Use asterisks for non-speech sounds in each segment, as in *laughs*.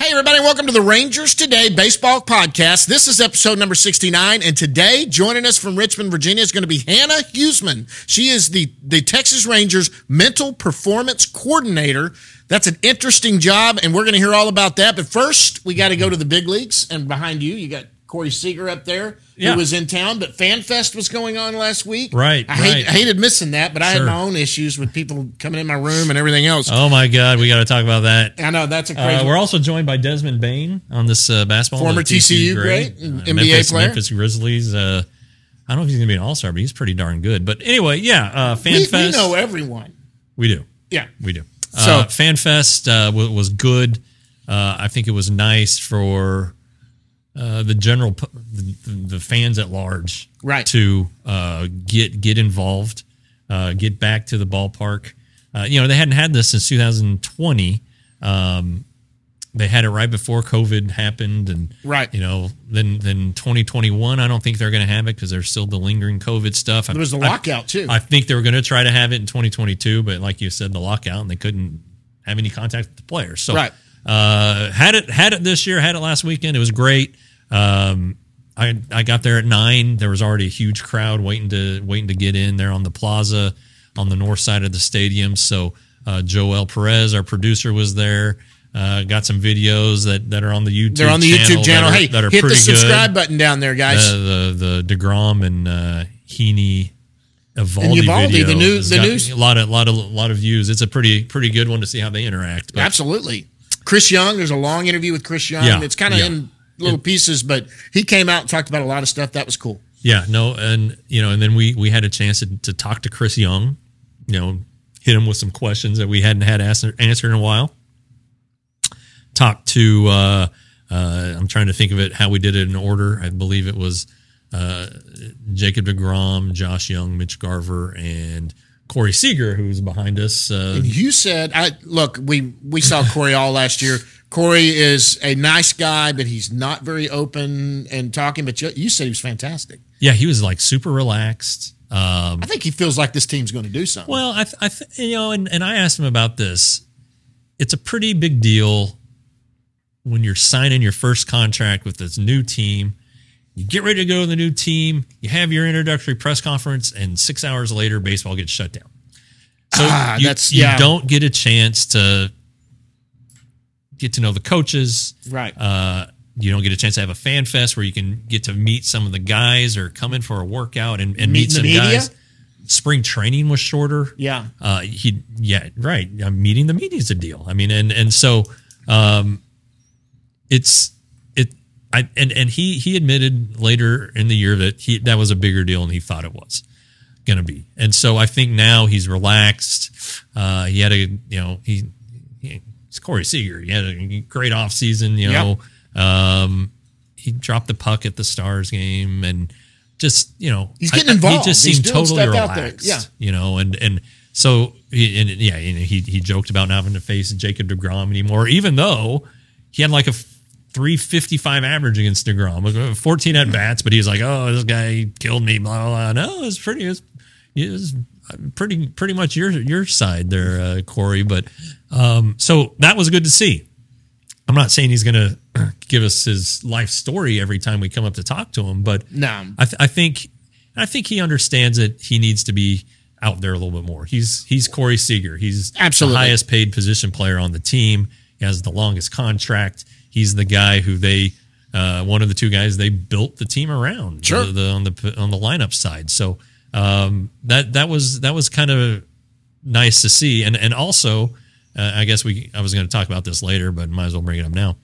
Hey, everybody, welcome to the Rangers Today Baseball Podcast. This is episode number 69, and today, joining us from Richmond, Virginia, is going to be Hannah Huesman. She is the, the Texas Rangers Mental Performance Coordinator. That's an interesting job, and we're going to hear all about that. But first, we got to go to the big leagues, and behind you, you got Corey Seager up there, Yeah. who was in town, but FanFest was going on last week. Right, I, hate. I hated missing that, but I had my own issues with people coming in my room and everything else. Oh my God, we got to talk about that. I know, that's a crazy Uh, we're also joined by Desmond Bane on this uh, basketball. Former TCU great, uh, NBA Memphis, player. Memphis Grizzlies. Uh, I don't know if he's going to be an All Star, but he's pretty darn good. But anyway, yeah, uh, we, FanFest. we know everyone. We do. Yeah. We do. So- uh, FanFest uh, was, was good. Uh, I think it was nice for uh, the general the, the fans at large, Right. to uh, get get involved, uh, get back to the ballpark. Uh, you know, they hadn't had this since 2020. Um, they had it right before COVID happened, and Right. you know, then then 2021. I don't think they're going to have it because there's still the lingering COVID stuff. There was the I- lockout, too. I think they were going to try to have it in 2022, but like you said, the lockout and they couldn't have any contact with the players. So, Right. uh, had it had it this year, had it last weekend. It was great. Um, I I got there at nine. There was already a huge crowd waiting to waiting to get in there on the plaza on the north side of the stadium. So uh, Joel Perez, our producer, was there. Uh, got some videos that, that are on the YouTube. They're on the YouTube channel. That are, hey, that are hit the subscribe good. button down there, guys. Uh, the the Degrom and uh, Heaney Eovaldi, And Eovaldi, video the new- the news- a lot of lot of lot of views. It's a pretty pretty good one to see how they interact. But Absolutely. Chris Young, there's a long interview with Chris Young. Yeah, It's kind of yeah. in little pieces, but he came out and talked about a lot of stuff. That was cool. yeah, no, and you know, and then we we had a chance to, to talk to Chris Young. You know, hit him with some questions that we hadn't had answer, answered in a while. Talked to uh, uh, I'm trying to think of it how we did it in order. I believe it was uh, Jacob Degrom, Josh Jung, Mitch Garver, and Corey Seager, who's behind us. Uh, And you said, I look, we we saw Corey all last year. Corey is a nice guy, but he's not very open and talking. But you, you said he was fantastic. Yeah, he was like super relaxed. Um, I think he feels like this team's going to do something. well, I, th- I th- you know, and, and I asked him about this. It's a pretty big deal when you're signing your first contract with this new team. You get ready to go to the new team. You have your introductory press conference, and six hours later, baseball gets shut down. So Ah, you yeah. don't get a chance to get to know the coaches. right. Uh, you don't get a chance to have a fan fest where you can get to meet some of the guys or come in for a workout and, and meet some media? guys. Spring training was shorter. yeah. Uh, he, yeah, right. Uh, meeting the media is a deal. I mean, and and so, um, it's it. I and and he he admitted later in the year that he that was a bigger deal than he thought it was going to be. And so I think now he's relaxed. Uh, he had a you know he it's Corey Seager. He had a great off season. You know, um, he dropped the puck at the Stars game and just you know He's getting I- involved. He just seemed totally relaxed. Yeah. you know, and and so he- and yeah, you know, he he joked about not having to face Jacob Degrom anymore, even though he had like a 355 average against Degrom, 14 at bats, but he's like, "Oh, this guy killed me." Blah blah. blah. No, it's pretty. It's, it's pretty pretty much your your side there, uh, Corey. But um, so that was good to see. I'm not saying he's going to *clears throat* give us his life story every time we come up to talk to him, but No. I, th- I think I think he understands that he needs to be out there a little bit more. He's he's Corey Seager. He's Absolutely. the highest paid position player on the team. He has the longest contract. He's the guy who they uh, one of the two guys they built the team around. Sure. the, the- on the on the lineup side. So um, that that was that was kind of nice to see, and and also uh, I guess we I was going to talk about this later, but might as well bring it up now.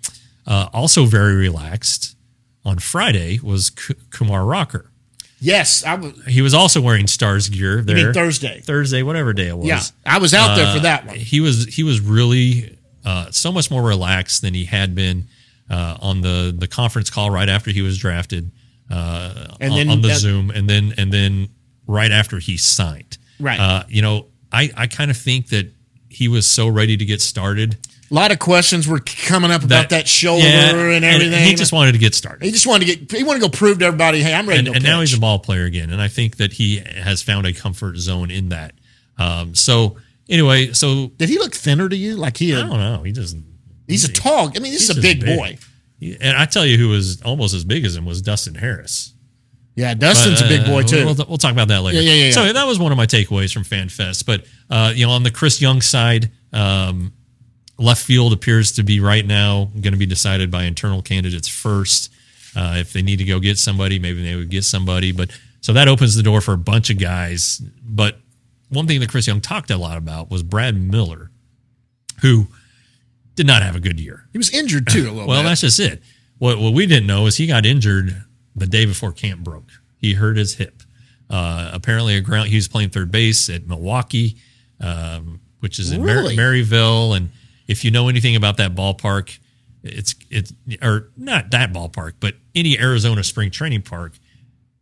Uh, also very relaxed on Friday was K- Kumar Rocker. Yes, I was. He was also wearing Stars gear there. mean Thursday? Thursday, whatever day it was. Yeah, I was out there for Uh, that one. He was he was really uh, so much more relaxed than he had been uh, on the the conference call right after he was drafted. uh, And on, then on the that- Zoom, and then and then right after he signed. Right. Uh, you know, I I kind of think that he was so ready to get started A lot of questions were coming up about that, shoulder yeah, and everything. he just wanted to get started. he just wanted to get. He wanted to go prove to everybody, hey, I'm ready and, to and now he's a ball player again, and I think that he has found a comfort zone in that. Um, so anyway, so Did he look thinner to you? Like he? I Had, don't know. He just he's a tall. I mean, this is he's a just big, boy. He- and I tell you, who was almost as big as him was Dustin Harris. Yeah, Dustin's But, a big boy uh, too. We'll, we'll talk about that later. Yeah, yeah, yeah, So that was one of my takeaways from FanFest. But uh, you know, on the Chris Young side, um, left field appears to be right now going to be decided by internal candidates first. Uh, if they need to go get somebody, maybe they would get somebody. But so that opens the door for a bunch of guys. But one thing that Chris Young talked a lot about was Brad Miller, who did not have a good year. he was injured too a little Well, bit. that's just it. What what we didn't know is he got injured the day before camp broke. He hurt his hip. Uh, apparently, a ground. He was playing third base at Milwaukee, um, which is in Mar- Maryvale. And if you know anything about that ballpark, it's it's or not that ballpark, but any Arizona spring training park,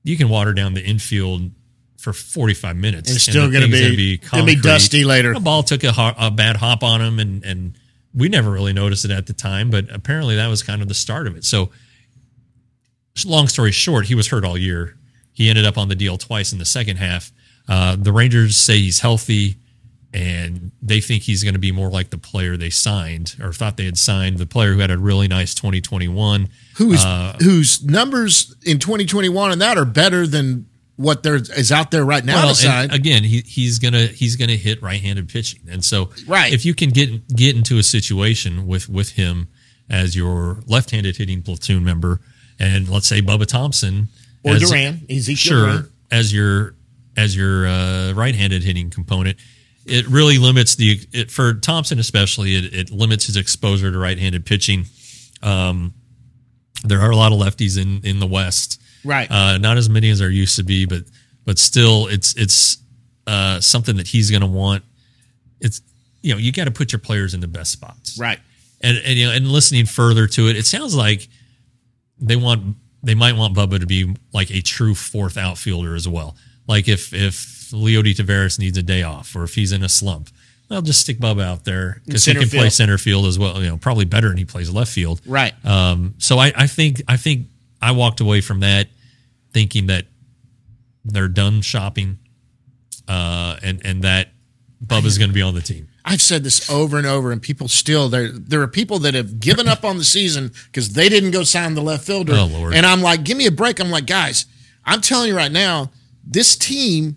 you can water down the infield for 45 minutes. It's still gonna be- gonna gonna be dusty later. The ball took a, ho- a bad hop on him, and and we never really noticed it at the time, but apparently that was kind of the start of it. So, long story short, he was hurt all year. He ended up on the deal twice in the second half. Uh, the Rangers say he's healthy, and they think he's going to be more like the player they signed or thought they had signed, the player who had a really nice 2021. whose uh, whose numbers in 2021 and that are better than what there is out there right now Well, again, he, he's gonna he's gonna hit right-handed pitching, and so Right. if you can get get into a situation with with him as your left-handed hitting platoon member, and let's say Bubba Thompson or as- Duran, Ezekiel sure Duran. as your as your uh, right-handed hitting component it really limits the it for thompson especially it, it limits his exposure to right-handed pitching um, there are a lot of lefties in in the west Right. uh, not as many as there used to be but but still it's it's uh, something that he's going to want it's you know you got to put your players in the best spots Right. and and you know, and listening further to it, it sounds like they want they might want Bubba to be like a true fourth outfielder as well. Like if if Leody Taveras needs a day off or if he's in a slump, they'll just stick Bubba out there because he can play center field as well. You know, probably better than he plays left field. Right. Um, so I, I think I think I walked away from that thinking that they're done shopping, uh, and and that Bubba's going to be on the team. I've said this over and over, and people still there. There are people that have given up on the season because they didn't go sign the left fielder. Oh, Lord. And I'm like, give me a break. I'm like, guys, I'm telling you right now, this team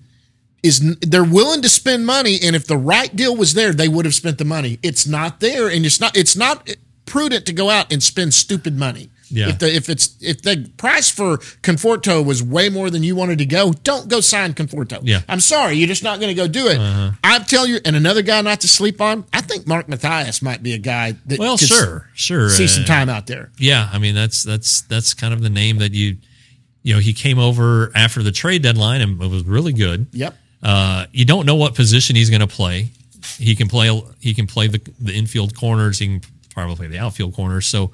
is they're willing to spend money, and if the right deal was there, they would have spent the money. It's not there, and it's not. It's not prudent to go out and spend stupid money. Yeah. If the if it's if the price for Conforto was way more than you wanted to go, don't go sign Conforto. Yeah. Uh-huh. I'm sorry, you're just not going to go do it. I'm telling you, and another guy not to sleep on. I think Mark Mathias might be a guy that Well, sure, sure. see some uh, time out there. Yeah, I mean that's that's that's kind of the name that you you know he came over after the trade deadline and it was really good. Yep. Uh, you don't know what position he's going to play. He can play he can play the the infield corners. He can probably play the outfield corners. So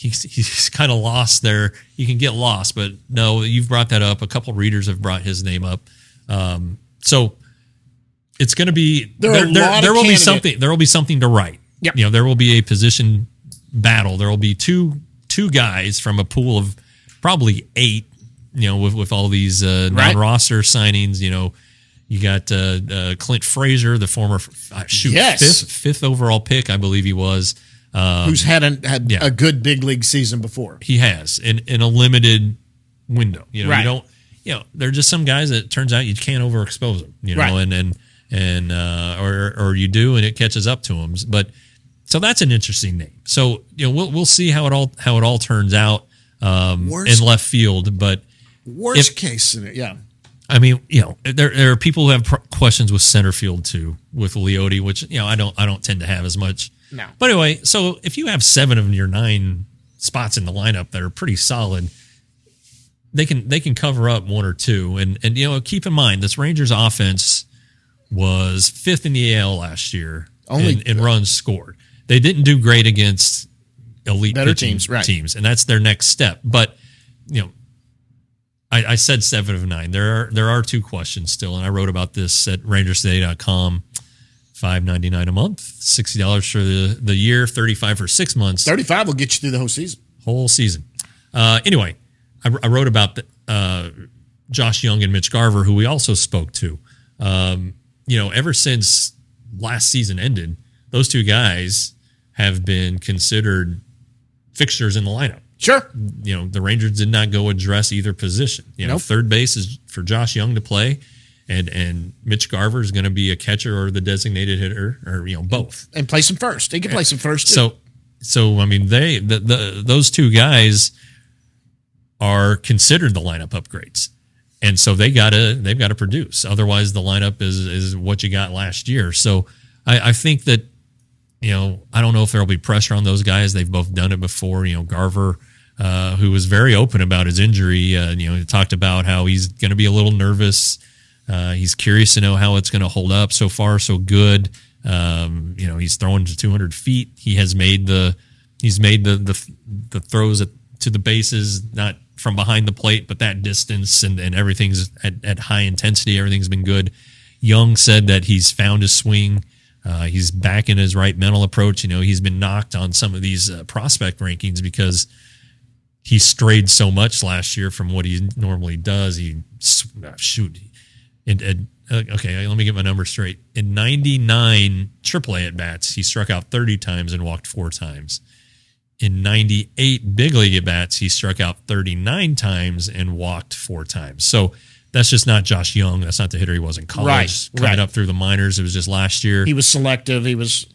he's he's *laughs* kind of lost there. You can get lost, but no, you've brought that up. A couple readers have brought his name up. Um, so it's going to be There there. There, there will be something. There will be something to write. Yep. You know, there will be a position battle. There will be two two guys from a pool of probably eight. You know, with with all these uh, Right. non-roster signings. You know, you got uh, uh, Clint Frazier, the former uh, shoot Yes. fifth fifth overall pick, I believe he was. Um, Who's had a, had yeah. a good big league season before? he has in in a limited window. You know, Right. you don't. You know, they're just some guys that turns out you can't overexpose them. You know, Right. and and and uh, or or you do, and it catches up to them. But so that's an interesting name. So you know, we'll we'll see how it all how it all turns out um, Worst- in left field. But Worst If- case scenario, yeah. I mean, you know, there there are people who have pr- questions with center field too, with Leody, which you know I don't I don't tend to have as much. No. But anyway, so if you have seven of your nine spots in the lineup that are pretty solid, they can they can cover up one or two. And and you know, keep in mind this Rangers offense was fifth in the AL last year Only- in, in runs scored. They didn't do great against elite Better teams, right. teams, and that's their next step. But you know, I, I said seven of nine. There are there are two questions still, and I wrote about this at rangerstoday.com. Five ninety nine a month, sixty dollars for the the year, thirty five for six months, 35 will get you through the whole season. whole season. Uh, anyway, I, I wrote about the, uh, Josh Jung and Mitch Garver, who we also spoke to. Um, you know, ever since last season ended, those two guys have been considered fixtures in the lineup. Sure. You know, the Rangers did not go address either position. You know, Nope. third base is for Josh Jung to play, and and Mitch Garver is going to be a catcher or the designated hitter, or you know, both. And place him first. He can place him first. too. So, so I mean, they the, the those two guys are considered the lineup upgrades, and so they gotta they've got to produce. Otherwise, the lineup is is what you got last year. So, I, I think that you know I don't know if there'll be pressure on those guys. They've both done it before. You know, Garver. Uh, who was very open about his injury? Uh, you know, he talked about how he's going to be a little nervous. Uh, he's curious to know how it's going to hold up. So far, so good. Um, you know, he's throwing to 200 feet. He has made the he's made the the, the throws at, to the bases, not from behind the plate, but that distance and, and everything's at, at high intensity. Everything's been good. Jung said that he's found his swing. Uh, he's back in his right mental approach. You know, he's been knocked on some of these uh, prospect rankings because he strayed so much last year from what he normally does. He uh, shoot, and, and uh, okay, let me get my numbers straight. In 99 AAA at bats, he struck out 30 times and walked four times. In 98 big league at bats, he struck out 39 times and walked four times. So that's just not Josh Jung. That's not the hitter he was in college. Right, Coming right. up through the minors, it was just last year he was selective. He was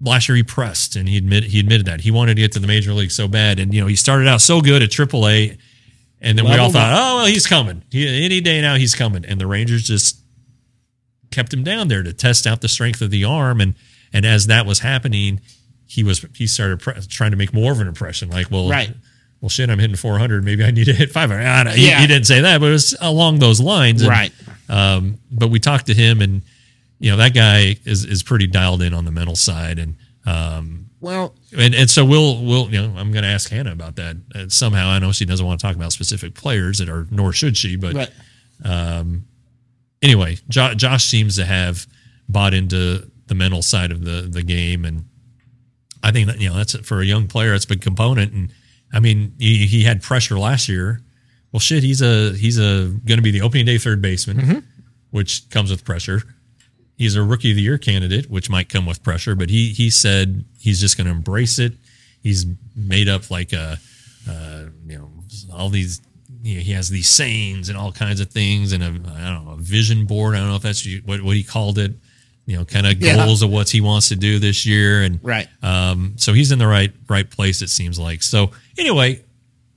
last year he pressed and he admit he admitted that he wanted to get to the major league so bad and you know he started out so good at AAA and then we all thought oh well he's coming. He, any day now he's coming. And the Rangers just kept him down there to test out the strength of the arm. And and as that was happening he was he started pre- trying to make more of an impression like well Right. well shit I'm hitting 400 maybe I need to hit 500 I don't, he, Yeah. he didn't say that but it was along those lines. And, Right. um, but we talked to him and you know that guy is is pretty dialed in on the mental side. And um well. and and so we'll we'll you know I'm going to ask Hannah about that uh, somehow I know she doesn't want to talk about specific players that are nor should she but Right. anyway jo- Josh seems to have bought into the mental side of the the game and I think that you know that's for a young player that's a big component and I mean he, he had pressure last year well shit he's a he's a going to be the opening day third baseman which comes with pressure he's a rookie of the year candidate, which might come with pressure, but he he said he's just going to embrace it. He's made up like a, uh, you know, all these. You know, he has these sayings and all kinds of things, and a I don't know a vision board. I don't know if that's what what he called it. You know, kind of Yeah. goals of what he wants to do this year, and Right. um, so he's in the right right place. It seems like. So anyway,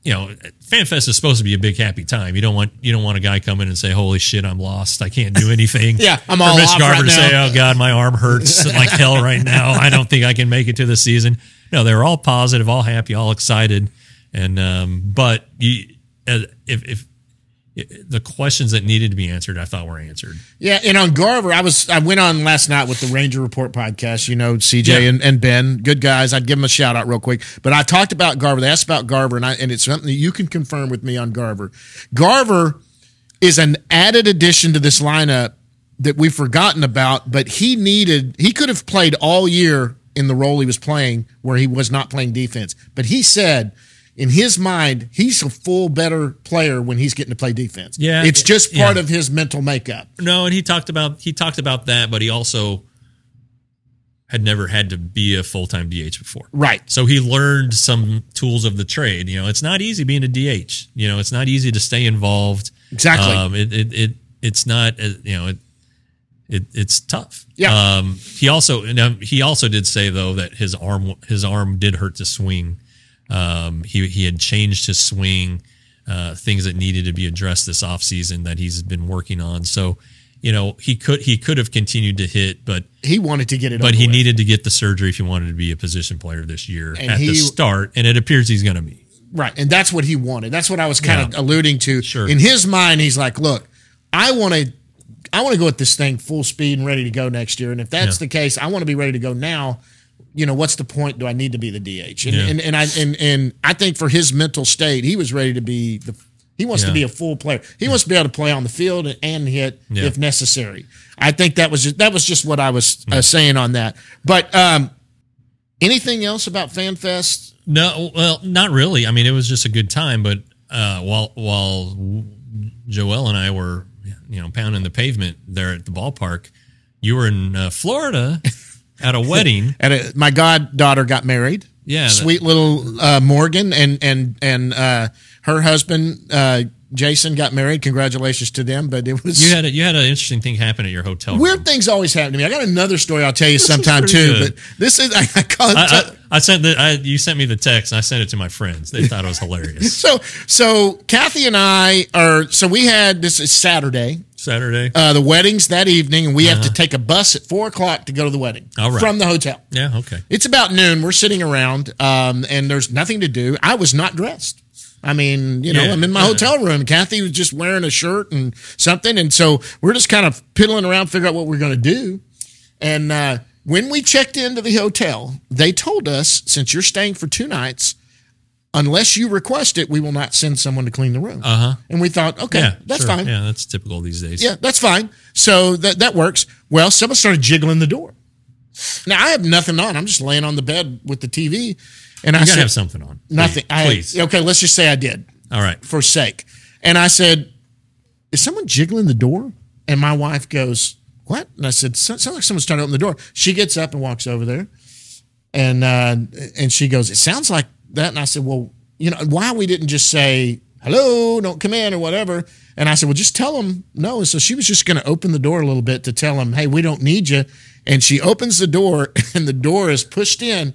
you know, FanFest is supposed to be a big happy time. You don't want you don't want a guy come in and say, "Holy shit, I'm lost. I can't do *laughs* anything." Yeah, I'm Or all Mitch off Garver right to say, "Oh God, my arm hurts *laughs* like hell right now. I don't think I can make it to the season." No, they're all positive, all happy, all excited, and um, but you, uh, if if the questions that needed to be answered, I thought were answered. Yeah, and on Garver, I was I went on last night with the Ranger Report podcast. You know, CJ Yeah. and, and Ben, good guys. I'd give them a shout out real quick. But I talked about Garver. They asked about Garver, and I and it's something that you can confirm with me on Garver. Garver is an added addition to this lineup that we've forgotten about, but he needed he could have played all year in the role he was playing where he was not playing defense. But he said in his mind, he's a full better player when he's getting to play defense. Yeah, It's just part yeah. of his mental makeup. No, and he talked about he talked about that, but he also had never had to be a full time DH before. Right. So he learned some tools of the trade. You know, it's not easy being a DH. You know, it's not easy to stay involved. Exactly. Um, it, it, it it's not uh, you know it, it it's tough. Yeah. Um, he also and, he also did say though that his arm his arm did hurt to swing. Um, he he had changed his swing, uh, things that needed to be addressed this offseason that he's been working on. So, you know, he could he could have continued to hit, but He wanted to get it but he with. needed to get the surgery if he wanted to be a position player this year And at the start, and it appears he's going to be. Right. And that's what he wanted. That's what I was kind of alluding to. Sure. In his mind, he's like, look, I want to I want to go at this thing full speed and ready to go next year. And if that's Yeah. the case, I want to be ready to go now. You know, what's the point? Do I need to be the DH? And Yeah. and, and I and and I think for his mental state, he was ready to be the He wants to be a full player. He wants to be able to play on the field and, hit Yeah. if necessary. I think that was just, that was just what I was uh, saying on that. But um, anything else about FanFest? No, well, not really. I mean, it was just a good time. But uh, while while Joel and I were, you know, pounding the pavement there at the ballpark, you were in uh, Florida *laughs* at a *laughs* wedding. And uh, my goddaughter got married. Yeah, that- sweet little uh, Morgan and and and uh, her husband uh, Jason got married. Congratulations to them. But it was You had a, you had an interesting thing happen at your hotel. weird room. things always happen to me. I got another story I'll tell you sometime too. good. But this is *laughs* I, I call it. I, I, I sent the I, you sent me the text and I sent it to my friends. They thought it was hilarious. *laughs* so so Kathy and I are so we had this is Saturday. Saturday. Uh, the wedding's that evening, and we have to take a bus at four o'clock to go to the wedding Uh-huh. All right. from the hotel. yeah. Okay. It's about noon. We're sitting around, um, and there's nothing to do. I was not dressed. I mean, you know, Yeah, I'm in my yeah. hotel room. Kathy was just wearing a shirt and something, and so we're just kind of piddling around, figure out what we're going to do. And uh, when we checked into the hotel, they told us, since you're staying for two nights, unless you request it, we will not send someone to clean the room. Uh huh. And we thought, okay, Yeah. that's sure. fine. Yeah, that's typical these days. Yeah, that's fine. So that that works. Well, someone started jiggling the door. Now I have nothing on. I'm just laying on the bed with the TV, and I gotta said have something on. nothing. Please. I, Please. okay, let's just say I did All right. for sake. And I said, "Is someone jiggling the door?" And my wife goes, "What?" And I said, "Sounds like someone's trying to open the door." She gets up and walks over there, and uh, and she goes, "It sounds like that." And I said, "Well, you know, why we didn't just say hello, don't come in, or whatever?" And I said, "Well, just tell them no." And so she was just going to open the door a little bit to tell them, "Hey, we don't need you." And she opens the door, *laughs* and the door is pushed in,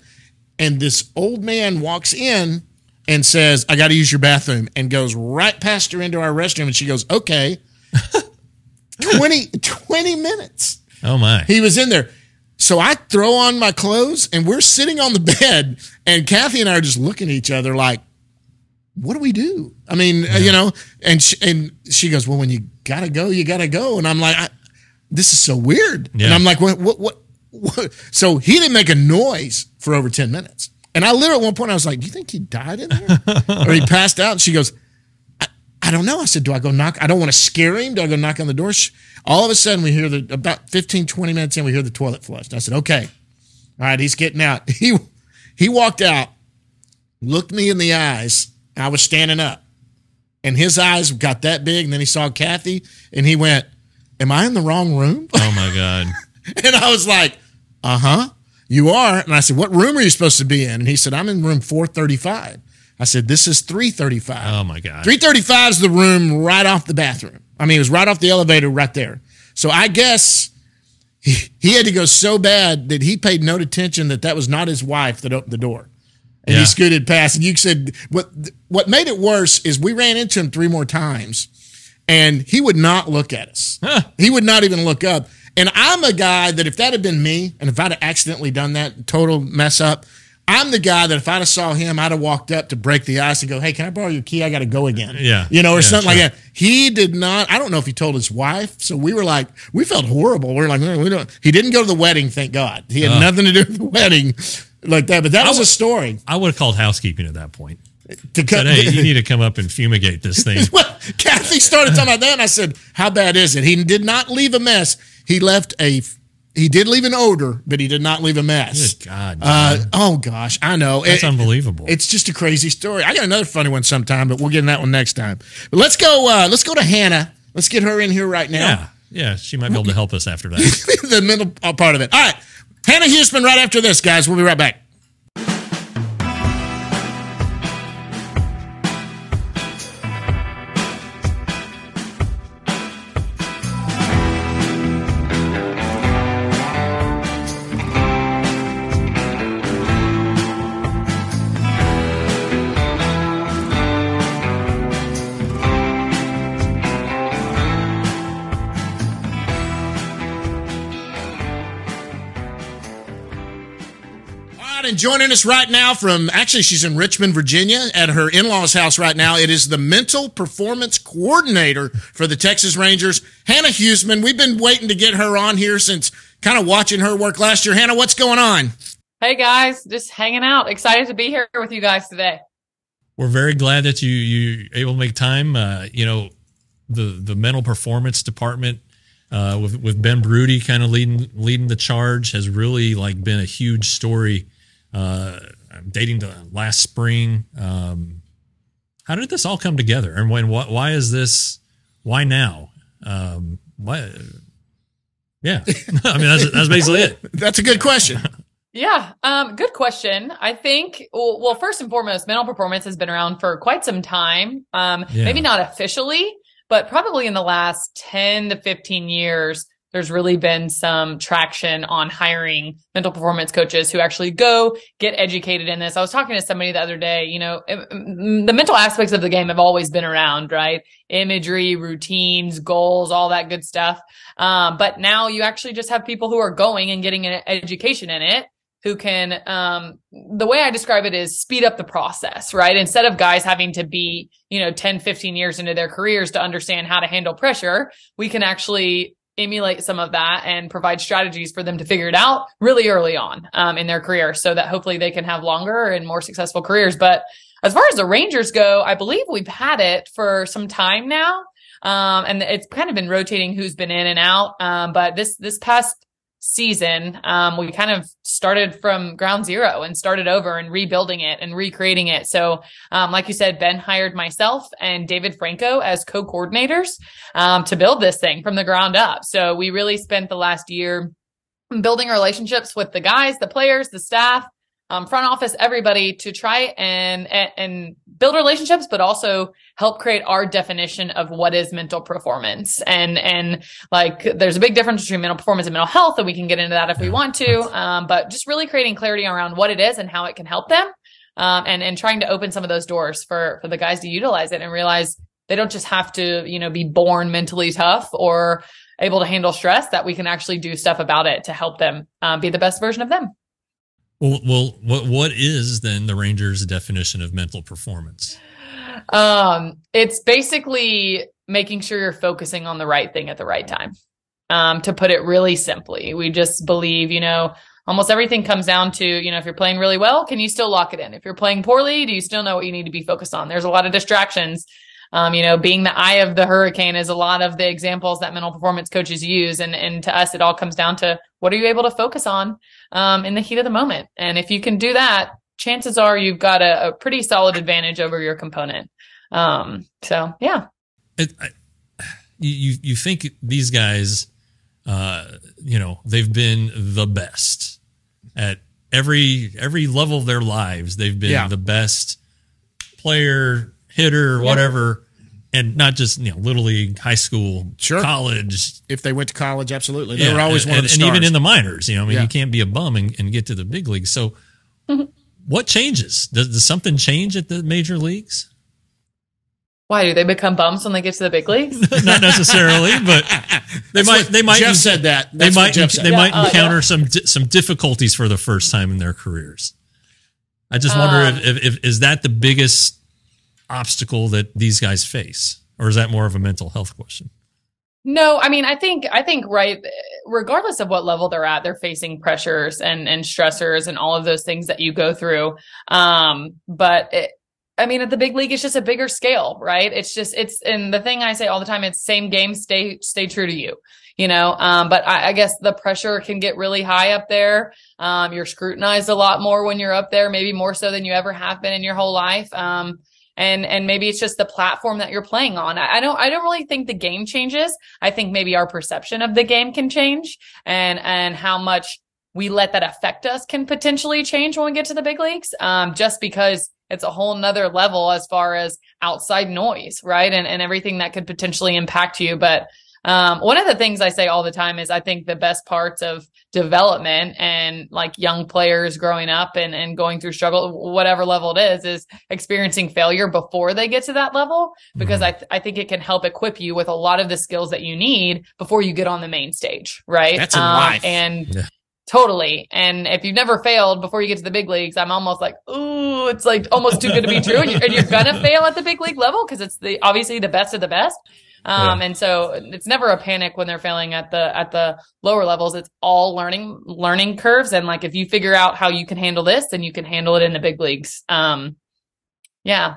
and this old man walks in and says, I got to use your bathroom, and goes right past her into our restroom. And she goes, Okay. *laughs* 20, 20 minutes. Oh my. He was in there. So I throw on my clothes, and we're sitting on the *laughs* bed, and Kathy and I are just looking at each other like, what do we do? I mean, uh, you know, and she, and she goes, well, when you gotta go, you gotta go, and I'm like, I, this is so weird, and I'm like, what, what, what, what? So he didn't make a noise for over ten minutes, and I literally at one point I was like, do you think he died in there, *laughs* or he passed out? And she goes, I, don't know. I said, do I go knock? I don't want to scare him. Do I go knock on the door? All of a sudden, we hear the about 15, 20 minutes in, we hear the toilet flush. I said, okay, all right, he's getting out. *laughs* He he walked out, looked me in the eyes. I was standing up, and his eyes got that big. And then he saw Kathy, and he went, "Am I in the wrong room?" Oh my God. *laughs* and I was like, "Uh huh, you are." And I said, "What room are you supposed to be in?" And he said, "I'm in room 435." I said, "This is 335." Oh my God. 335 is the room right off the bathroom. I mean, it was right off the elevator right there. So I guess he, he had to go so bad that he paid no attention that that was not his wife that opened the door. And Yeah. he scooted past. And you said, what, what made it worse is we ran into him three more times and he would not look at us. Huh. He would not even look up. And I'm a guy that if that had been me, and if I'd have accidentally done that total mess up, I'm the guy that if I'd have saw him, I'd have walked up to break the ice and go, "Hey, can I borrow your key? I got to go again." Yeah. you know, or Yeah, something sure. like that. He did not. I don't know if he told his wife. So we were like, we felt horrible. We are like, we don't. He didn't go to the wedding, thank God. He had Ugh. nothing to do with the wedding like that. But that I was a story. I would have called housekeeping at that point. To cut, Said, hey, you need to come up and fumigate this thing. *laughs* well, Kathy started talking about that, and I said, "How bad is it?" He did not leave a mess. He left a. He did leave an odor, but he did not leave a mess. Good God. Uh, oh gosh, I know. That's It- unbelievable. It's just a crazy story. I got another funny one sometime, but we'll get in that one next time. But let's go. Uh, let's go to Hannah. Let's get her in here right now. yeah. Yeah. She might be able to help us after that. *laughs* the middle part of it. All right, Hannah Huesman, Right after this, guys. We'll be right back. And joining us right now from actually, she's in Richmond, Virginia, at her in law's house right now. It is the mental performance coordinator for the Texas Rangers, Hannah Huesman. We've been waiting to get her on here since kind of watching her work last year. Hannah, what's going on? Hey guys, just hanging out. Excited to be here with you guys today. we're very glad that you you able to make time. Uh, you know, the the mental performance department uh, with with Ben Broody kind of leading leading the charge has really like been a huge story. Uh, I'm dating to last spring. Um, how did this all come together, and when why, why is this? Why now? Um, why? Yeah, *laughs* I mean that's that's basically it. *laughs* That's a good question. Yeah, um, good question. I think, well, well, first and foremost, mental performance has been around for quite some time. Um, Yeah. maybe not officially, but probably in the last 10 to 15 years, there's really been some traction on hiring mental performance coaches who actually go get educated in this. I was talking to somebody the other day, you know, the mental aspects of the game have always been around, right? Imagery, routines, goals, all that good stuff. Um, but now you actually just have people who are going and getting an education in it who can um the way i describe it is speed up the process right instead of guys having to be you know 10 15 years into their careers to understand how to handle pressure we can actually emulate some of that and provide strategies for them to figure it out really early on um, in their career so that hopefully they can have longer and more successful careers. But as far as the rangers go i believe we've had it for some time now. Um, and it's kind of been rotating who's been in and out. Um, but this this past season, um, we kind of started from ground zero and started over and rebuilding it and recreating it. So, um, like you said, Ben hired myself and David Franco as co-coordinators, um, to build this thing from the ground up. So we really spent the last year building relationships with the guys, the players, the staff, um, front office, everybody to try and, and, and build relationships, but also help create our definition of what is mental performance. And, and like, there's a big difference between mental performance and mental health, and we can get into that if we want to. Um, but just really creating clarity around what it is and how it can help them. Um, and, and trying to open some of those doors for, for the guys to utilize it and realize they don't just have to, you know, be born mentally tough or able to handle stress, that we can actually do stuff about it to help them uh, be the best version of them. Well, well, what what is then the Rangers' definition of mental performance? Um, it's basically making sure you're focusing on the right thing at the right time. Um, to put it really simply, we just believe, you know, almost everything comes down to, you know, if you're playing really well, can you still lock it in? If you're playing poorly, do you still know what you need to be focused on? There's a lot of distractions. Um, you know, being the eye of the hurricane is a lot of the examples that mental performance coaches use. And, and to us, it all comes down to what are you able to focus on, um, in the heat of the moment? And if you can do that, chances are you've got a, a pretty solid advantage over your component. Um, so yeah. It, I, you you you think these guys, uh, you know, they've been the best at every every level of their lives. They've been Yeah. the best player, hitter, whatever, and not just you know little league, high school, Sure. college. If they went to college, absolutely. They Yeah, were always and, one of the and, stars. and even in the minors. You know, I mean, Yeah. you can't be a bum and, and get to the big leagues. So, what changes? Does, does something change at the major leagues? Why do they become bums when they get to the big leagues? *laughs* Not necessarily, but *laughs* they That's might. They might. Jeff said that. They That's what might. Jeff said. They might uh, encounter yeah. some di- some difficulties for the first time in their careers. I just wonder Um, if, if, if is that the biggest obstacle that these guys face, or is that more of a mental health question? No, I mean, I think, I think, right, regardless of what level they're at, they're facing pressures and, and stressors and all of those things that you go through. Um, but it, I mean, at the big league, it's just a bigger scale, right? It's just, it's, and the thing I say all the time, it's same game, stay, stay true to you, you know? Um, but I, I guess the pressure can get really high up there. Um, you're scrutinized a lot more when you're up there, maybe more so than you ever have been in your whole life. Um, and and maybe it's just the platform that you're playing on. I, don't I don't really think the game changes. I think maybe our perception of the game can change, and and how much we let that affect us can potentially change when we get to the big leagues. Um, just because it's a whole nother level as far as outside noise, right? And and everything that could potentially impact you. But um, one of the things I say all the time is I think the best parts of development and like young players growing up and, and going through struggle, whatever level it is, is experiencing failure before they get to that level. Because mm-hmm. I, th- I think it can help equip you with a lot of the skills that you need before you get on the main stage. Right. That's in um, life. And Yeah. Totally. And if you've never failed before you get to the big leagues, I'm almost like, ooh, it's like almost too good to be true. And you're, and you're gonna fail at the big league level because it's the obviously the best of the best. Um, and so it's never a panic when they're failing at the at the lower levels. It's all learning learning curves. And like if you figure out how you can handle this, then you can handle it in the big leagues. Um, yeah.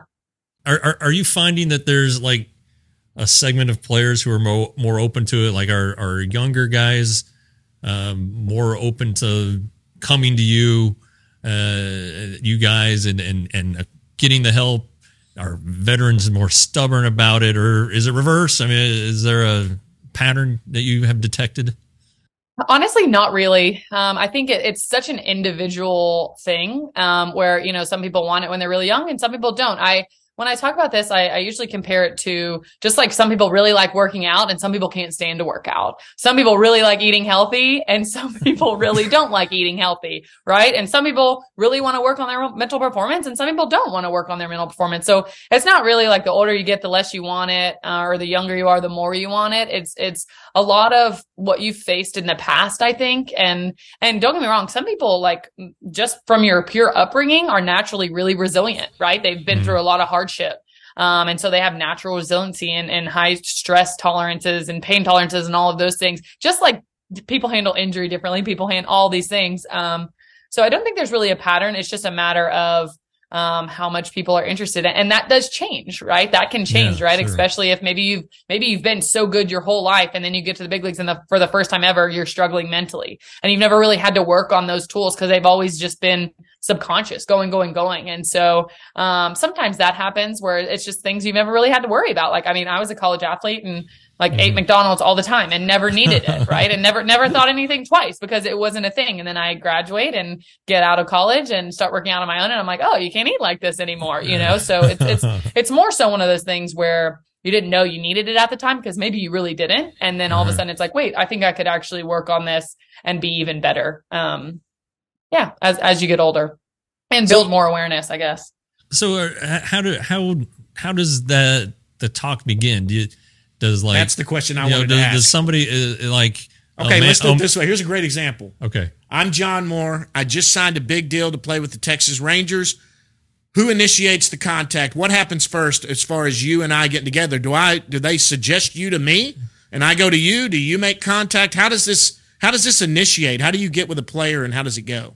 are, are are you finding that there's like a segment of players who are more more open to it? Like are are younger guys um, more open to coming to you, uh, you guys, and and and getting the help? Are veterans more stubborn about it, or is it reverse? I mean, is there a pattern that you have detected? Honestly, not really. Um, I think it, it's such an individual thing um, where you know some people want it when they're really young and some people don't. I when I talk about this, I, I, usually compare it to just like some people really like working out and some people can't stand to work out. Some people really like eating healthy and *laughs* some people really don't like eating healthy, right? And some people really want to work on their mental performance and some people don't want to work on their mental performance. So it's not really like the older you get, the less you want it, uh, or the younger you are, the more you want it. It's, it's a lot of what you've faced in the past, I think. And, and don't get me wrong, some people like just from your pure upbringing are naturally really resilient, right? They've been mm-hmm. through a lot of hardship. Um, and so they have natural resiliency and, and high stress tolerances and pain tolerances and all of those things. Just like people handle injury differently, people handle all these things. Um, so I don't think there's really a pattern. It's just a matter of um, how much people are interested in. And that does change, right? That can change, yeah, right? Sure. Especially if maybe you've, maybe you've been so good your whole life and then you get to the big leagues and the, for the first time ever, you're struggling mentally and you've never really had to work on those tools because they've always just been subconscious going, going, going. And so, um, sometimes that happens where it's just things you've never really had to worry about. Like, I mean, I was a college athlete and like mm-hmm. ate McDonald's all the time and never needed it, *laughs* right? And never, never thought anything twice because it wasn't a thing. And then I graduate and get out of college and start working out on my own. And I'm like, oh, you can't eat like this anymore, you know? So it's, it's, *laughs* it's more so one of those things where you didn't know you needed it at the time because maybe you really didn't. And then all of a mm-hmm. sudden it's like, wait, I think I could actually work on this and be even better. Um, yeah, as, as you get older and build more awareness, I guess. So uh, how do, how, how does that, the talk begin? Do you, does like that's the question I wanted know, does, to ask. Does somebody uh, like okay? Man, let's do it this way. Here's a great example. Okay, I'm John Moore. I just signed a big deal to play with the Texas Rangers. Who initiates the contact? What happens first as far as you and I getting together? Do I do they suggest you to me and I go to you? Do you make contact? How does this how does this initiate? How do you get with a player and how does it go?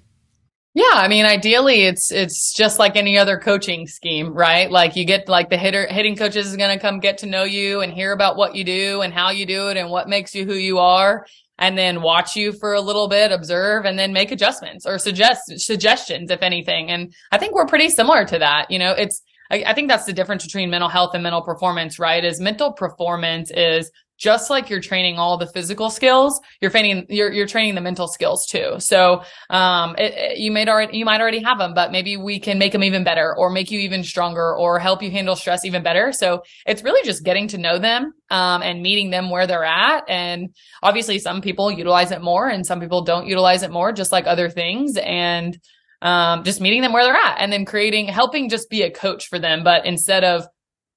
Yeah, I mean, ideally, it's it's just like any other coaching scheme, right? Like you get like the hitter hitting coaches is going to come get to know you and hear about what you do and how you do it and what makes you who you are, and then watch you for a little bit, observe, and then make adjustments or suggest suggestions if anything. And I think we're pretty similar to that. You know, it's I, I think that's the difference between mental health and mental performance, right? Is mental performance is just like you're training all the physical skills, you're training you're you're training the mental skills too. So um, it, it, you might already you might already have them, but maybe we can make them even better, or make you even stronger, or help you handle stress even better. So it's really just getting to know them um, and meeting them where they're at. And obviously, some people utilize it more, and some people don't utilize it more, just like other things. And um, just meeting them where they're at, and then creating helping just be a coach for them, but instead of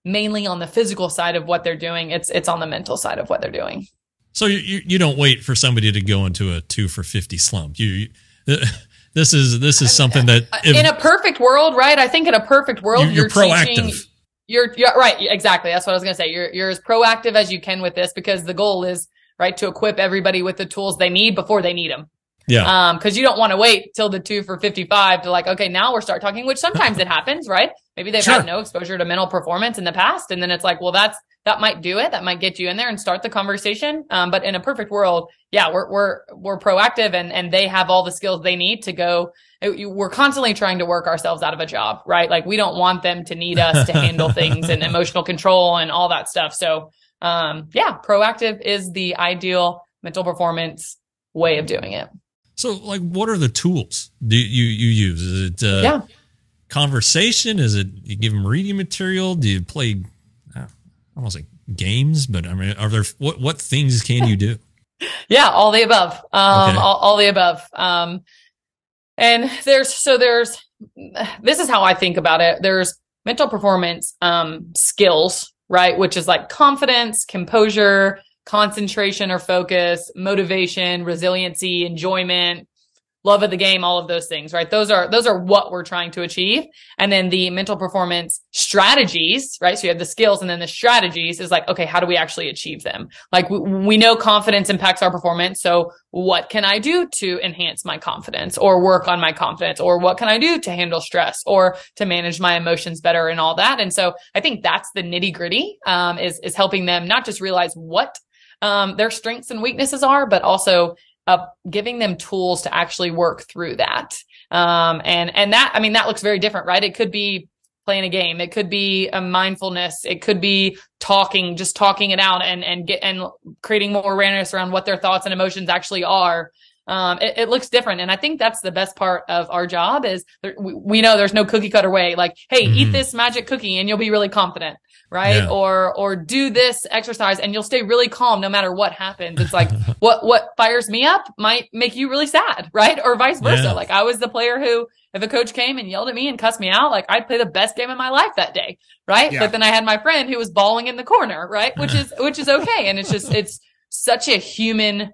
mainly on the physical side of what they're doing. It's it's on the mental side of what they're doing. So you you don't wait for somebody to go into a two for fifty slump. You, you *laughs* this is this is something that uh, if, in a perfect world, right? I think in a perfect world, you're, you're, proactive. Teaching, you're, you're right, exactly. That's what I was going to say. You're you're as proactive as you can with this because the goal is right to equip everybody with the tools they need before they need them. Yeah. Um, cause you don't want to wait till the two for 55 to like, okay, now we're start talking, which sometimes it happens, right? Maybe they've sure. had no exposure to mental performance in the past. And then it's like, well, that's, that might do it. That might get you in there and start the conversation. Um, but in a perfect world, yeah, we're, we're, we're proactive and, and they have all the skills they need to go. We're constantly trying to work ourselves out of a job, right? Like we don't want them to need us to handle *laughs* things and emotional control and all that stuff. So, um, yeah, proactive is the ideal mental performance way of doing it. So, like, what are the tools do you you use? Is it uh, yeah. conversation? Is it you give them reading material? Do you play? Uh, I don't say games, but I mean, are there what what things can you do? *laughs* yeah, all the above. Um, okay. all, all, the above. Um, and there's so there's this is how I think about it. There's mental performance um, skills, right? Which is like confidence, composure, concentration or focus, motivation, resiliency, enjoyment, love of the game, all of those things, right? Those are, those are what we're trying to achieve. And then the mental performance strategies, right? So you have the skills and then the strategies is like, okay, how do we actually achieve them? Like we, we know confidence impacts our performance. So what can I do to enhance my confidence or work on my confidence? Or what can I do to handle stress or to manage my emotions better and all that? And so I think that's the nitty gritty, um, is, is helping them not just realize what um, their strengths and weaknesses are, but also uh, giving them tools to actually work through that. Um, and, and that, I mean, that looks very different, right? It could be playing a game. It could be a mindfulness. It could be talking, just talking it out and, and get, and creating more awareness around what their thoughts and emotions actually are. Um, it, it, looks different. And I think that's the best part of our job is there, we, we, know there's no cookie cutter way. Like, Hey, mm-hmm. eat this magic cookie and you'll be really confident right? Yeah. Or or do this exercise and you'll stay really calm no matter what happens. It's like *laughs* what what fires me up might make you really sad, *laughs* right? Or vice versa. Yeah. Like I was the player who if a coach came and yelled at me and cussed me out, like I'd play the best game of my life that day, right? Yeah. But then I had my friend who was bawling in the corner, right? Which *laughs* is which is okay and it's just it's such a human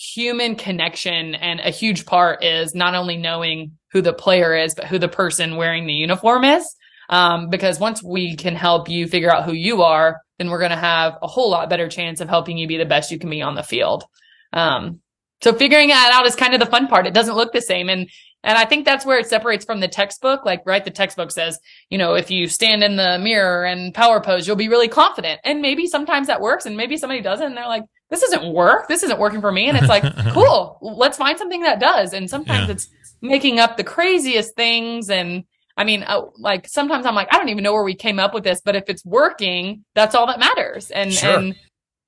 human connection and a huge part is not only knowing who the player is but who the person wearing the uniform is um, because once we can help you figure out who you are, then we're going to have a whole lot better chance of helping you be the best you can be on the field. Um, so figuring that out is kind of the fun part. It doesn't look the same. And, and I think that's where it separates from the textbook. Like, right, the textbook says, you know, if you stand in the mirror and power pose, you'll be really confident. And maybe sometimes that works and maybe somebody doesn't and they're like, this isn't work. This isn't working for me. And it's like, *laughs* cool, let's find something that does. And sometimes yeah. it's making up the craziest things and, I mean, uh, like sometimes I'm like, I don't even know where we came up with this, but if it's working, that's all that matters. And, sure. and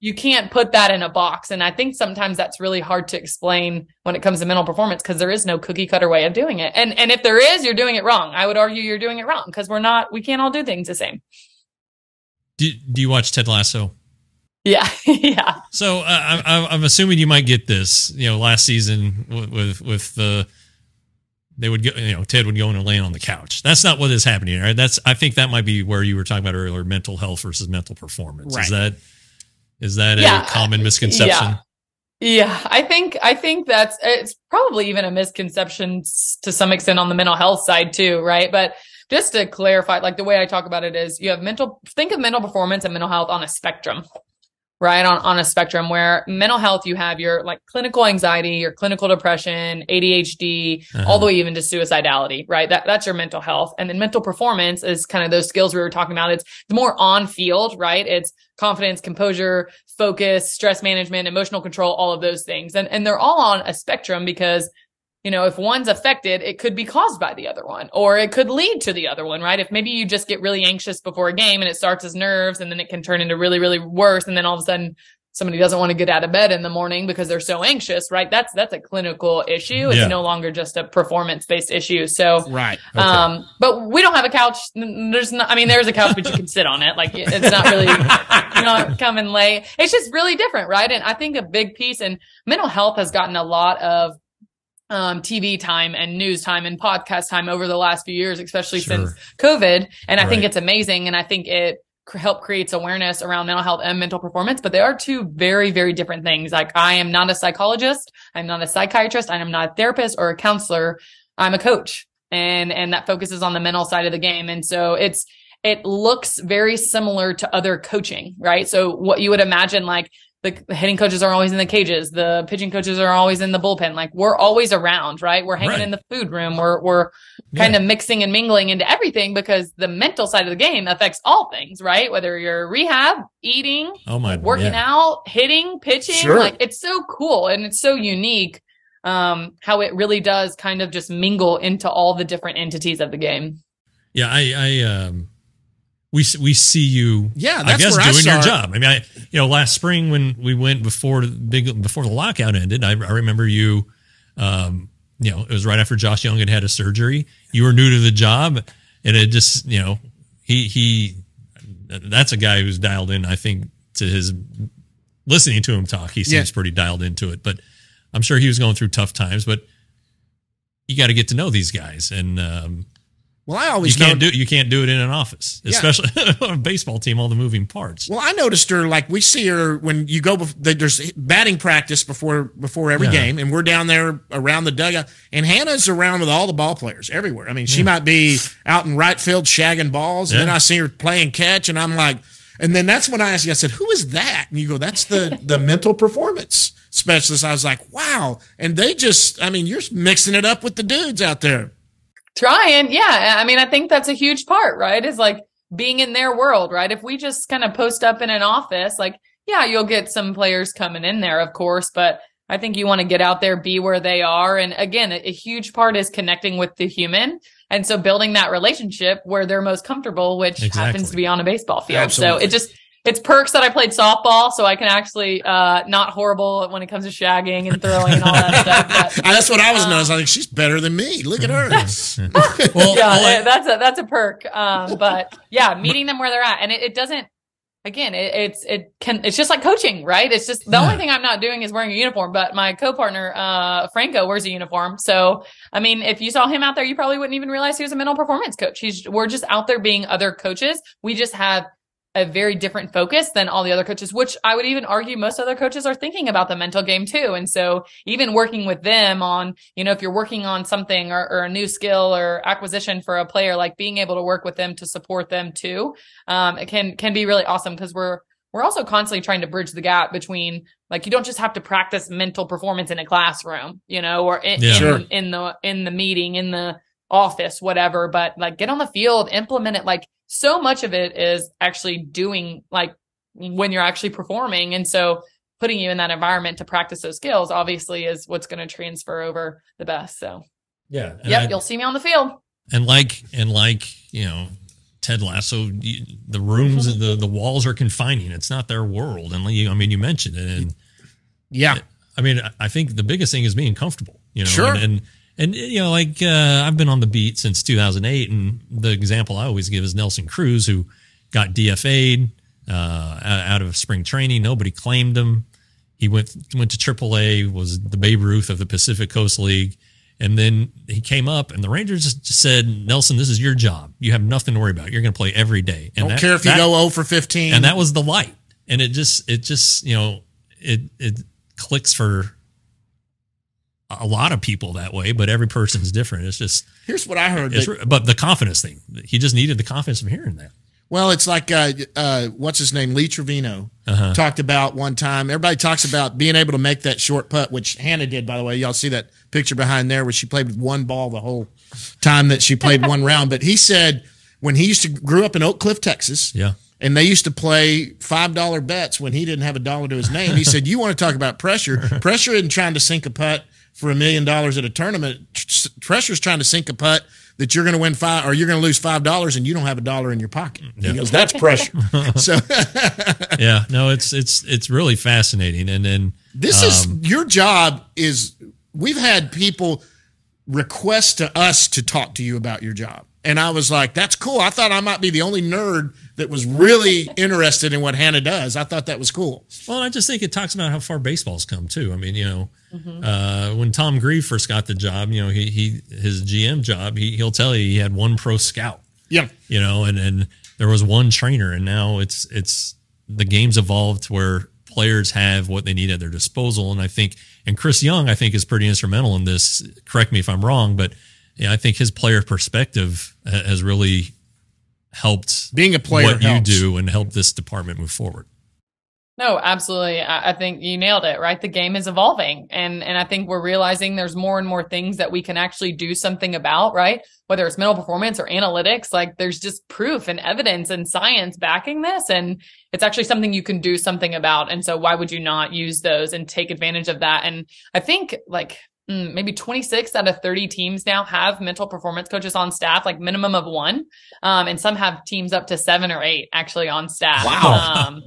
you can't put that in a box. And I think sometimes that's really hard to explain when it comes to mental performance because there is no cookie cutter way of doing it. And, and if there is, you're doing it wrong. I would argue you're doing it wrong because we're not, we can't all do things the same. Do, do you watch Ted Lasso? Yeah, *laughs* yeah. So uh, I, I'm assuming you might get this. You know, last season with with, with the they would go, you know, Ted would go in and lay on the couch. That's not what is happening, right? That's, I think that might be where you were talking about earlier, mental health versus mental performance. Right. Is that, is that yeah. a common misconception? Yeah. Yeah, I think I think that's it's probably even a misconception to some extent on the mental health side too, right? But just to clarify, like the way I talk about it is you have mental think of mental performance and mental health on a spectrum, right on, on a spectrum where mental health you have your like clinical anxiety your clinical depression adhd uh-huh. all the way even to suicidality right? That, that's your mental health. And then mental performance is kind of those skills we were talking about. It's the more on field right? It's confidence composure focus stress management emotional control all of those things. And and they're all on a spectrum because you know, if one's affected, it could be caused by the other one, or it could lead to the other one, right? If maybe you just get really anxious before a game and it starts as nerves and then it can turn into really, really worse. And then all of a sudden somebody doesn't want to get out of bed in the morning because they're so anxious, right? That's, that's a clinical issue. It's yeah. no longer just a performance based issue. So, right. Okay. Um, but we don't have a couch. There's not, I mean, there's a couch, but you can sit on it. Like it's not really, you know, come and lay. It's just really different, right? And I think a big piece and mental health has gotten a lot of um, TV time and news time and podcast time over the last few years, especially sure. since COVID. And I right. think it's amazing. And I think it help creates awareness around mental health and mental performance, but they are two very, very different things. Like I am not a psychologist. I'm not a psychiatrist. I am not a therapist or a counselor. I'm a coach and, and that focuses on the mental side of the game. And so it's, it looks very similar to other coaching, right? So what you would imagine like the hitting coaches are always in the cages. The pitching coaches are always in the bullpen. Like we're always around, right? We're hanging right. in the food room. We're, we're kind yeah. of mixing and mingling into everything because the mental side of the game affects all things, right? Whether you're rehab, eating, oh my, working yeah. out, hitting, pitching, sure. like it's so cool and it's so unique. Um, how it really does kind of just mingle into all the different entities of the game. Yeah. I, I, um, we we see you. Yeah, that's I guess doing I your job. I mean, I you know last spring when we went before the big before the lockout ended, I, I remember you. Um, you know, it was right after Josh Jung had had a surgery. You were new to the job, and it just you know he he that's a guy who's dialed in. I think to his listening to him talk, he seems yeah. pretty dialed into it. But I'm sure he was going through tough times. But you got to get to know these guys, and um, Well, I always You can't do you can't do it in an office, Yeah. especially on *laughs* a baseball team. All the moving parts. Well, I noticed her like we see her when you go. There's batting practice before before every Yeah. game, and we're down there around the dugout. And Hannah's around with all the ball players everywhere. I mean, she might be out in right field shagging balls, and then I see her playing catch, and I'm like, and then that's when I asked you. I said, "Who is that?" And you go, "That's the *laughs* the mental performance specialist." I was like, "Wow!" And they just, I mean, you're mixing it up with the dudes out there. Trying, yeah. I mean, I think that's a huge part, right? Is like being in their world, right? If we just kind of post up in an office, like, yeah, you'll get some players coming in there, of course, but I think you want to get out there, be where they are. And again, a, a huge part is connecting with the human. And so building that relationship where they're most comfortable, which happens to be on a baseball field. Absolutely. So it just, it's perks that I played softball, so I can actually, uh, not horrible when it comes to shagging and throwing and all that *laughs* stuff. But, that's what I was Um, noticing. I think she's better than me. Look at her. *laughs* *laughs* well, yeah, well, that's a that's a perk. Um, but yeah, meeting them where they're at, and it, it doesn't. Again, it, it's it can it's just like coaching, right? It's just the only thing I'm not doing is wearing a uniform. But my co-partner uh, Franco wears a uniform, so I mean, if you saw him out there, you probably wouldn't even realize he was a mental performance coach. He's we're just out there being other coaches. We just have a very different focus than all the other coaches, which I would even argue most other coaches are thinking about the mental game too. And so even working with them on, you know, if you're working on something or, or a new skill or acquisition for a player, like being able to work with them to support them too, um, it can, can be really awesome because we're, we're also constantly trying to bridge the gap between like you don't just have to practice mental performance in a classroom, you know, or in, Yeah. in, Sure. in the in the meeting, in the office, whatever, but like get on the field, implement it. Like so much of it is actually doing like when you're actually performing. And so putting you in that environment to practice those skills obviously is what's going to transfer over the best. So yeah. and yep, I- you'll see me on the field. and like and like you know ted lasso you, the rooms the the walls are confining it's not their world and you, i mean you mentioned it and Yeah. i mean I- i think the biggest thing is being comfortable you know Sure. and, and and you know like uh, i've been on the beat since 2008 and the example i always give is nelson cruz who got dfa'd uh, out of spring training nobody claimed him he went went to AAA, was the Babe Ruth of the Pacific Coast League, and then he came up, and the Rangers just said, "Nelson, this is your job. You have nothing to worry about. You're going to play every day." And I Don't that- care if you that- go 0 for 15. And that was the light, and it just it just you know it it clicks for a lot of people that way, but every person's different. It's just Here's what I heard. that- but the confidence thing. He just needed the confidence of hearing that. well, it's like, uh, uh, what's his name? Lee Trevino Uh-huh. talked about one time. Everybody talks about being able to make that short putt, which Hannah did, by the way. Y'all see that picture behind there where she played with one ball the whole time that she played one round. But he said when he used to grew up in Oak Cliff, Texas, Yeah. and they used to play five dollar bets when he didn't have a dollar to his name. He said, "You want to talk about pressure? *laughs* Pressure isn't trying to sink a putt for a million dollars at a tournament. Tr- Pressure's trying to sink a putt that you're going to win five or you're going to lose five dollars and you don't have a dollar in your pocket." He goes, "That's pressure." *laughs* so *laughs* Yeah. No, it's it's it's really fascinating, and then this is Um, your job. Is we've had people request to us to talk to you about your job. And I was like, that's cool. I thought I might be the only nerd that was really *laughs* interested in what Hannah does. I thought that was cool. Well, I just think it talks about how far baseball's come too. I mean, you know, uh, when Tom Grieve first got the job, you know, he he his GM job, he he'll tell you he had one pro scout, Yeah. you know, and and there was one trainer, and now it's it's the game's evolved where players have what they need at their disposal, and I think, and Chris Young, I think, is pretty instrumental in this. Correct me if I'm wrong, but yeah, I think his player perspective has really helped Being a player what you do and help this department move forward. No, absolutely. I, I think you nailed it, right? The game is evolving and, and I think we're realizing there's more and more things that we can actually do something about, right? Whether it's mental performance or analytics, like there's just proof and evidence and science backing this. And it's actually something you can do something about. And so why would you not use those and take advantage of that? And I think like, mm, Maybe 26 out of 30 teams now have mental performance coaches on staff, like minimum of one. Um, and some have teams up to seven or eight actually on staff. Wow. Um,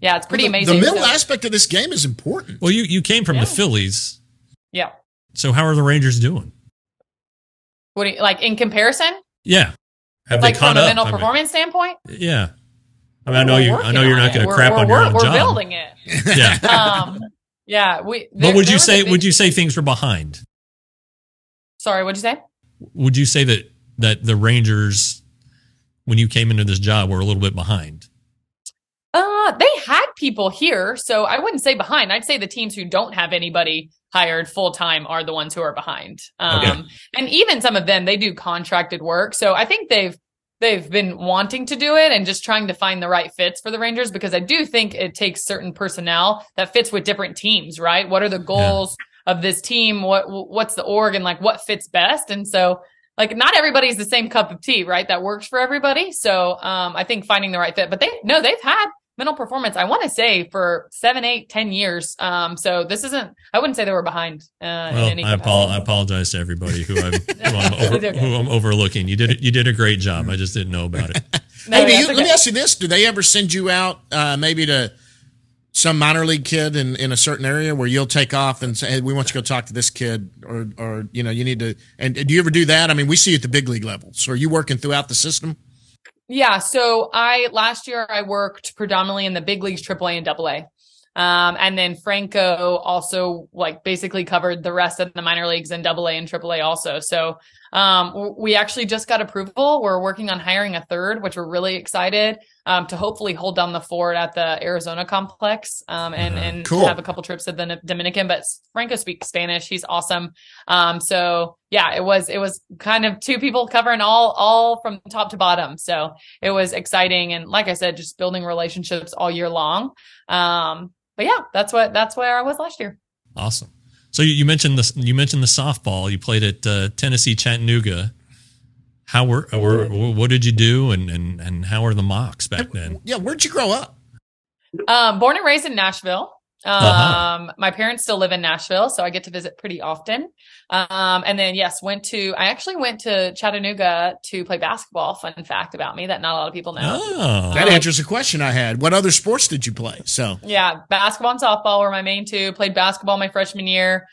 yeah, it's pretty the, amazing. The mental So- aspect of this game is important. Well, you you came from Yeah. the Phillies, Yeah. so how are the Rangers doing? What do you like in comparison? Yeah, have Like they caught from a up? mental I mean, performance standpoint? yeah, I mean, I know you. I know you're not going to We're- crap we're, on your we're, own We're job. building it. *laughs* Yeah, *laughs* Um, yeah. We. but would you say? big- Would you say things were behind? Sorry, what'd you say? Would you say that that the Rangers, when you came into this job, were a little bit behind? Uh, they had people here, so I wouldn't say behind. I'd say the teams who don't have anybody hired full time are the ones who are behind. Um, Okay. and even some of them, they do contracted work. So I think they've they've been wanting to do it and just trying to find the right fits for the Rangers because I do think it takes certain personnel that fits with different teams, right? What are the goals of this team? What what's the org and like what fits best? And so like not everybody's the same cup of tea, right? That works for everybody. So um I think finding the right fit. But they no, they've had mental performance, I want to say for seven, eight, ten years. Um, so this isn't I wouldn't say they were behind uh Well, in any I, apo- I apologize to everybody who I'm, *laughs* who, I'm over, okay. who I'm overlooking. You did you did a great job. I just didn't know about it. *laughs* No, hey, do that's you, let me ask you this: Do they ever send you out, uh, maybe to some minor league kid in, in a certain area where you'll take off and say, "Hey, we want you to go talk to this kid," or or you know, you need to? And do you ever do that? I mean, we see you at the big league level. So are you working throughout the system? Yeah. So I last year I worked predominantly in the big leagues, AAA and AA. Um, and then Franco also like basically covered the rest of the minor leagues in AA and AAA also. So um, we actually just got approval. We're working on hiring a third, which we're really excited um, to hopefully hold down the fort at the Arizona complex um, and Uh-huh. and Cool. have a couple trips to the Dominican. But Franco speaks Spanish. He's awesome. Um, so yeah, it was it was kind of two people covering all all from top to bottom. So it was exciting and like I said, just building relationships all year long. Um, but yeah, that's what that's where I was last year. Awesome. So you, you mentioned the you mentioned the softball. You played at uh, Tennessee Chattanooga. How were, were what did you do and and and how were the Mocs back then? Yeah, where'd you grow up? Um, born and raised in Nashville. Um, Uh-huh. my parents still live in Nashville, so I get to visit pretty often. Um, and then yes, went to I actually went to Chattanooga to play basketball. Fun fact about me that not a lot of people know. Oh, That Um, answers a question I had. What other sports did you play? So Yeah, basketball and softball were my main two. Played basketball my freshman year.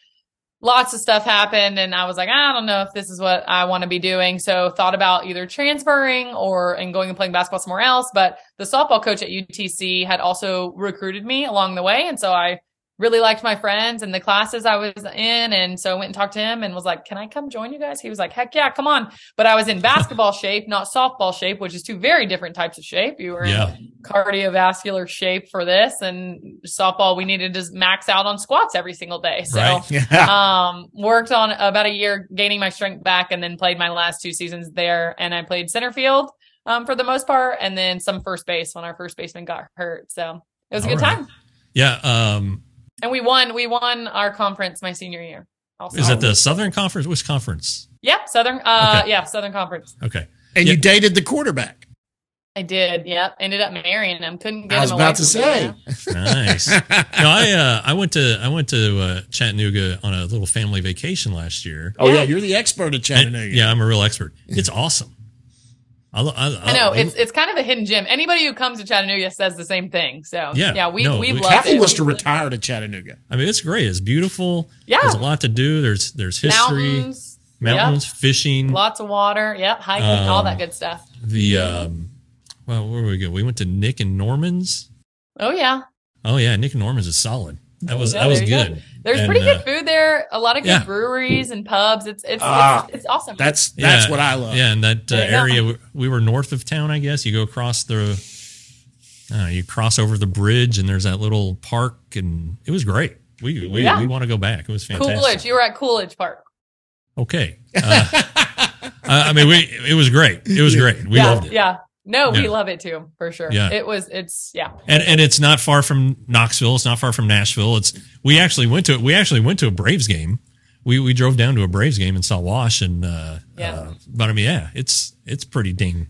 Lots of stuff happened, and I was like, I don't know if this is what I want to be doing. So thought about either transferring or and going and playing basketball somewhere else. But the softball coach at UTC had also recruited me along the way, and so I really liked my friends and the classes I was in, and so I went and talked to him and was like, "Can I come join you guys?" He was like, "Heck yeah, come on!" But I was in basketball shape, not softball shape, which is two very different types of shape. You were in cardiovascular shape for this and softball we needed to max out on squats every single day so Right. *laughs* yeah, um worked on about a year gaining my strength back and then played my last two seasons there and i played center field um for the most part and then some first base when our first baseman got hurt so it was a All good right. time Yeah. Um, and we won we won our conference my senior year also is that the Southern Conference? Which conference? yep southern uh Okay. yeah southern conference Okay. and Yeah. you dated the quarterback. i did yep ended up marrying him couldn't get him. I was him about away to say. Nice. *laughs* no, I uh, I went to I went to uh, Chattanooga on a little family vacation last year. Oh yeah, Yeah. you're the expert at And- Chattanooga. yeah, I'm a real expert. It's awesome. I, lo- I, I know it's it's kind of a hidden gem. Anybody who comes to Chattanooga says the same thing. So Yeah, yeah, we no, we we- love Kathy it. was to retire to Chattanooga. I mean, it's great. It's beautiful. Yeah. There's a lot to do. There's there's history, mountains, mountains, yep, fishing. lots of water. Yep, hiking, all Um, that good stuff. The um, well, where we go? We went to Nic and Norman's. Oh yeah, Oh yeah, Nic and Norman's is solid. That was Yeah, that was there you go. good. there's And, pretty uh, good food there. A lot of good yeah. breweries and pubs. It's it's Ah, it's, it's awesome. That's that's yeah, what I love. Yeah, and that uh, There you go. area we- we were north of town. I guess you go across the. Uh, you cross over the bridge and there's that little park and it was great. We we, Yeah. we want to go back. It was fantastic. Coolidge. You were at Coolidge Park. Okay. Uh, I *laughs* I mean, we it was great. It was great. We yeah, loved it. yeah. No, we love it too, for sure. Yeah. It was. It's yeah. And and it's not far from Knoxville. It's not far from Nashville. It's we actually went to it. we actually went to a Braves game. We we drove down to a Braves game and saw Wash and uh, Yeah. uh but I mean yeah, it's it's pretty ding.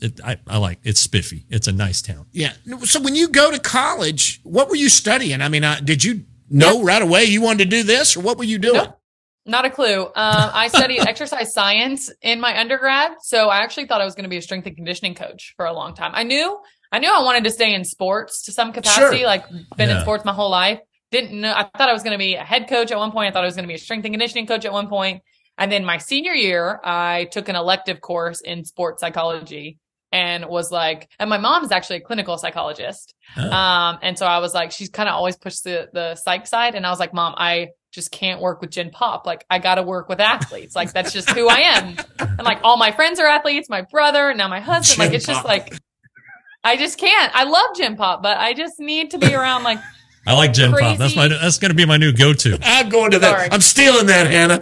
It, I, I like it's spiffy. It's a nice town. Yeah. So when you go to college, what were you studying? I mean, uh, did you know right away you wanted to do this, or what were you doing? Nope. Not a clue. Um, I studied *laughs* exercise science in my undergrad, so I actually thought I was going to be a strength and conditioning coach for a long time. I knew, I knew I wanted to stay in sports to some capacity. Sure. Like been in sports my whole life. Didn't know. I thought I was going to be a head coach at one point. I thought I was going to be a strength and conditioning coach at one point. And then my senior year, I took an elective course in sports psychology and was like, and my mom is actually a clinical psychologist. Oh. Um, and so I was like, she's kind of always pushed the, the psych side. And I was like, mom, I just can't work with Gen Pop. Like I got to work with athletes. Like that's just who I am. And like all my friends are athletes, my brother, now my husband. Gen like it's just like I just can't. I love Gen Pop, but I just need to be around like *laughs* I like Gen Pop. That's my that's going to be my new go to. I'm going to that. Sorry. I'm stealing that, Hannah.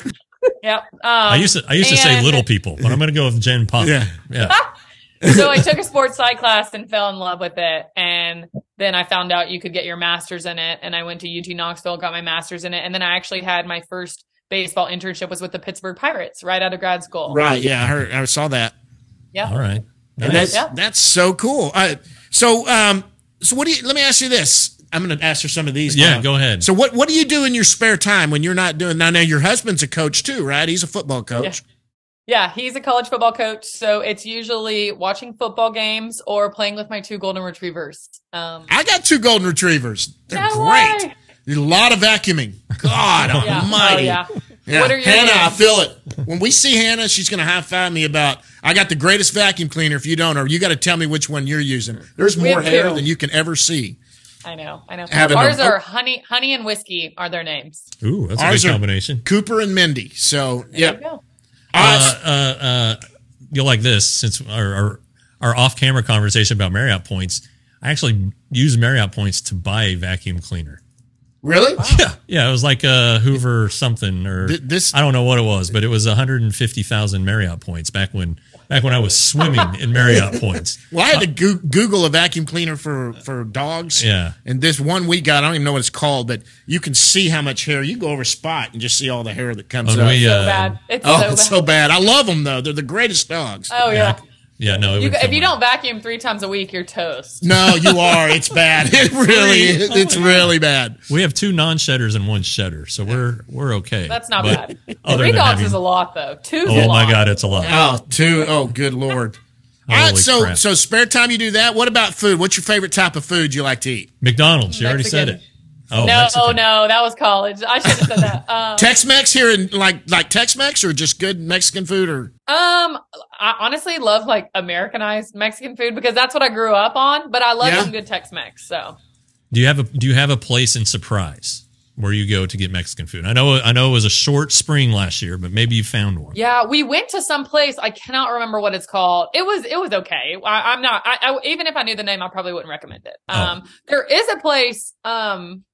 yep. Um, I used to I used to say little people, but I'm going to go with Gen Pop. Yeah. yeah. *laughs* so I took a sports psych class and fell in love with it. And then I found out you could get your master's in it. And I went to UT Knoxville, got my master's in it. And then I actually had my first baseball internship was with the Pittsburgh Pirates right out of grad school. Right. Yeah. I heard. I saw that. Yeah. All right. And that's Yeah. that's so cool. Uh, so um, so what do you? Let me ask you this. I'm going to ask her some of these. Yeah, now. go ahead. So what what do you do in your spare time when you're not doing? Now, now your husband's a coach too, right? He's a football coach. Yeah, he's a college football coach. So it's usually watching football games or playing with my two golden retrievers. Um, I got two golden retrievers. They're No great. way. A lot of vacuuming. God *laughs* yeah. Almighty. Oh, yeah. Yeah. What are your Hannah, I feel it. When we see Hannah, she's going to high five me about, I got the greatest vacuum cleaner. If you don't, or you got to tell me which one you're using. There's more hair two. than you can ever see. I know. I know. Having Ours a- are honey, honey and whiskey are their names. Ooh, that's a Ours good combination. Cooper and Mindy. So, yeah. There you go. Uh, uh, uh, you'll like this since our, our our off camera conversation about Marriott points. I actually use Marriott points to buy a vacuum cleaner. Really? *laughs* Yeah, yeah, it was like a Hoover something or Th- this- I don't know what it was, but it was 150,000 Marriott points back when back when I was swimming in Marriott *laughs* points. Well, I had to go- Google a vacuum cleaner for, for dogs. Yeah. And this one we got, I don't even know what it's called, but you can see how much hair. You go over spot and just see all the hair that comes When up. we, So uh, bad. It's oh, so it's bad. so bad. I love them though. They're the greatest dogs. oh yeah. Yeah, no, it You, if you me. don't vacuum three times a week, you're toast. No, you are. It's bad. *laughs* It really is. It's really bad. we have two non-shedders and one shedder, so we're we're okay. That's not But bad. *laughs* other Three dogs having- is a lot though. Two's a Oh lot. my god, it's a lot. Oh, two. Oh, good lord. All right, *laughs* Holy so crap. so spare time you do that. What about food? What's your favorite type of food you like to eat? McDonald's, you already said it. Mexican. Oh, no, Mexican. no, that was college. I should have said that. *laughs* Um, Tex-Mex here in like like Tex-Mex or just good Mexican food or um, I honestly love like Americanized Mexican food because that's what I grew up on. But I love Yeah? some good Tex-Mex. So Do you have a Do you have a place in Surprise where you go to get Mexican food? I know I know it was a short spring last year, but maybe you found one. yeah, we went to some place. I cannot remember what it's called. It was it was okay. I, I'm not. I, I even if I knew the name, I probably wouldn't recommend it. Oh. Um, there is a place. Um,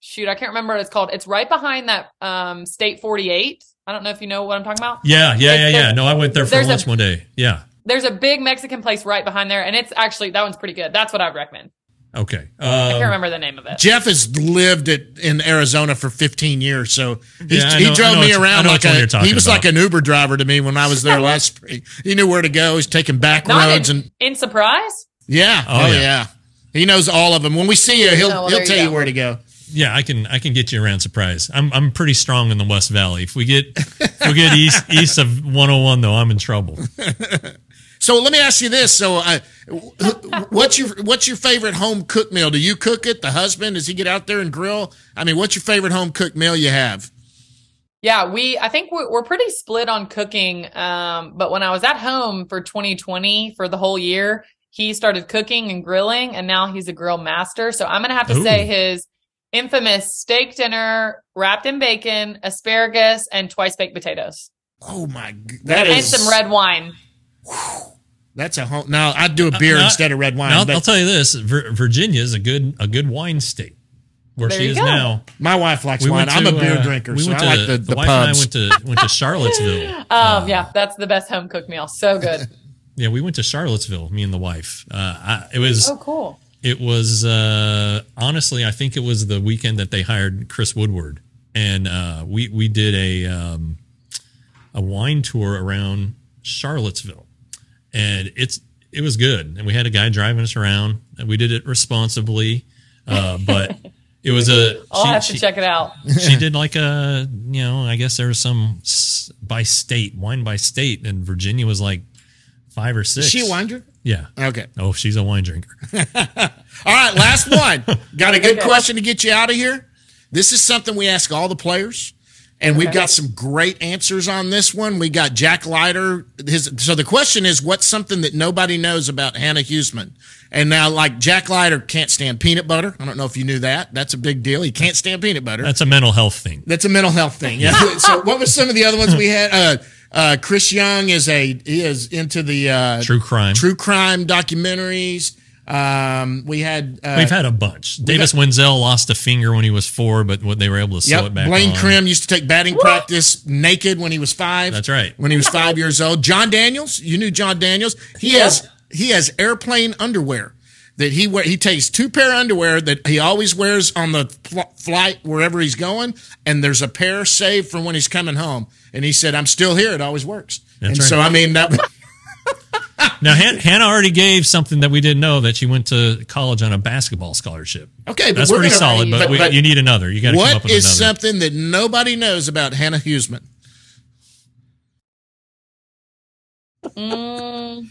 shoot, I can't remember what it's called. It's right behind that um State 48. I don't know if you know what I'm talking about. Yeah, yeah, yeah, It's- yeah. No, I went there for there's a- lunch one day. Yeah. There's a big Mexican place right behind there, and it's actually that one's pretty good. That's what I'd recommend. Okay. I can't Um, remember the name of it. Jeff has lived it in Arizona for 15 years, so he's, Yeah, I he drove me around like a he was about. like an Uber driver to me when I was there *laughs* last spring. He knew where to go. He's taking back Not roads in, and in surprise. yeah, Oh, oh, yeah. yeah. He knows all of them. When we see you, he'll Oh, well, he'll tell you you where to go. Yeah, I can I can get you around Surprise. I'm I'm pretty strong in the West Valley. If we get if we get east *laughs* east of 101 though, I'm in trouble. *laughs* So let me ask you this: So, uh, what's your what's your favorite home cooked meal? Do you cook it? The husband does he get out there and grill? I mean, what's your favorite home cooked meal you have? Yeah, we I think we're, we're pretty split on cooking. Um, but when I was at home for 2020 for the whole year, he started cooking and grilling, and now he's a grill master. So I'm gonna have to Ooh. say his infamous steak dinner wrapped in bacon, asparagus, and twice baked potatoes, Oh my, g- that and is some red wine. That's a home. Now I'd do a beer Now- instead of red wine. Now, but I'll tell you this: Vir- Virginia is a good a good wine state. Where There she is go. now. my wife likes We wine. went I'm a beer uh, drinker, we so went I to, like the, the, wife and I went to went to Charlottesville. *laughs* Um, yeah, that's the best home cooked meal. So good. *laughs* Yeah, we went to Charlottesville. Me and the wife. Uh, I, it was oh, cool. It was uh, honestly, I think it was the weekend that they hired Chris Woodward, and uh, we we did a um, a wine tour around Charlottesville, and it's it was good, and we had a guy driving us around, and we did it responsibly, uh, but *laughs* it was a I'll she- have to she- check it out. *laughs* she did like a you know i guess there was some by state wine by state. And virginia was like five or six. Is she a wine drinker? Yeah Okay. oh she's a wine drinker *laughs* All right, last one. Got a *laughs* good question to get you out of here. This is something we ask all the players, and we've got some great answers on this one. We got Jack Leiter. His so the question is, what's something that nobody knows about Hannah Huesman? And now, like Jack Leiter can't stand peanut butter. I don't know if you knew that. That's a big deal. He can't stand peanut butter. That's a mental health thing. That's a mental health thing. Yeah. *laughs* so, what were some of the other ones we had? Uh, uh, Chris Young is a he is into the uh, True crime. true crime documentaries. Um, we had uh, We've had a bunch. Davis Wendzel lost a finger when he was four, but what they were able to sew Yep. it back Blaine on. Crim used to take batting practice naked when he was five. That's right. When he was five years old. Jon Daniels, you knew Jon Daniels. He has he has airplane underwear that he wear. He takes two pair of underwear that he always wears on the fl- flight wherever he's going, and there's a pair saved for when he's coming home. And he said, "I'm still here. It always works." That's and right. so I mean that. *laughs* Now, Han- Hannah already gave something that we didn't know that she went to college on a basketball scholarship. Okay, That's pretty gonna- solid, but, but- we, but you need another. You got to come up with is another. something that nobody knows about Hannah Huesman? Mm,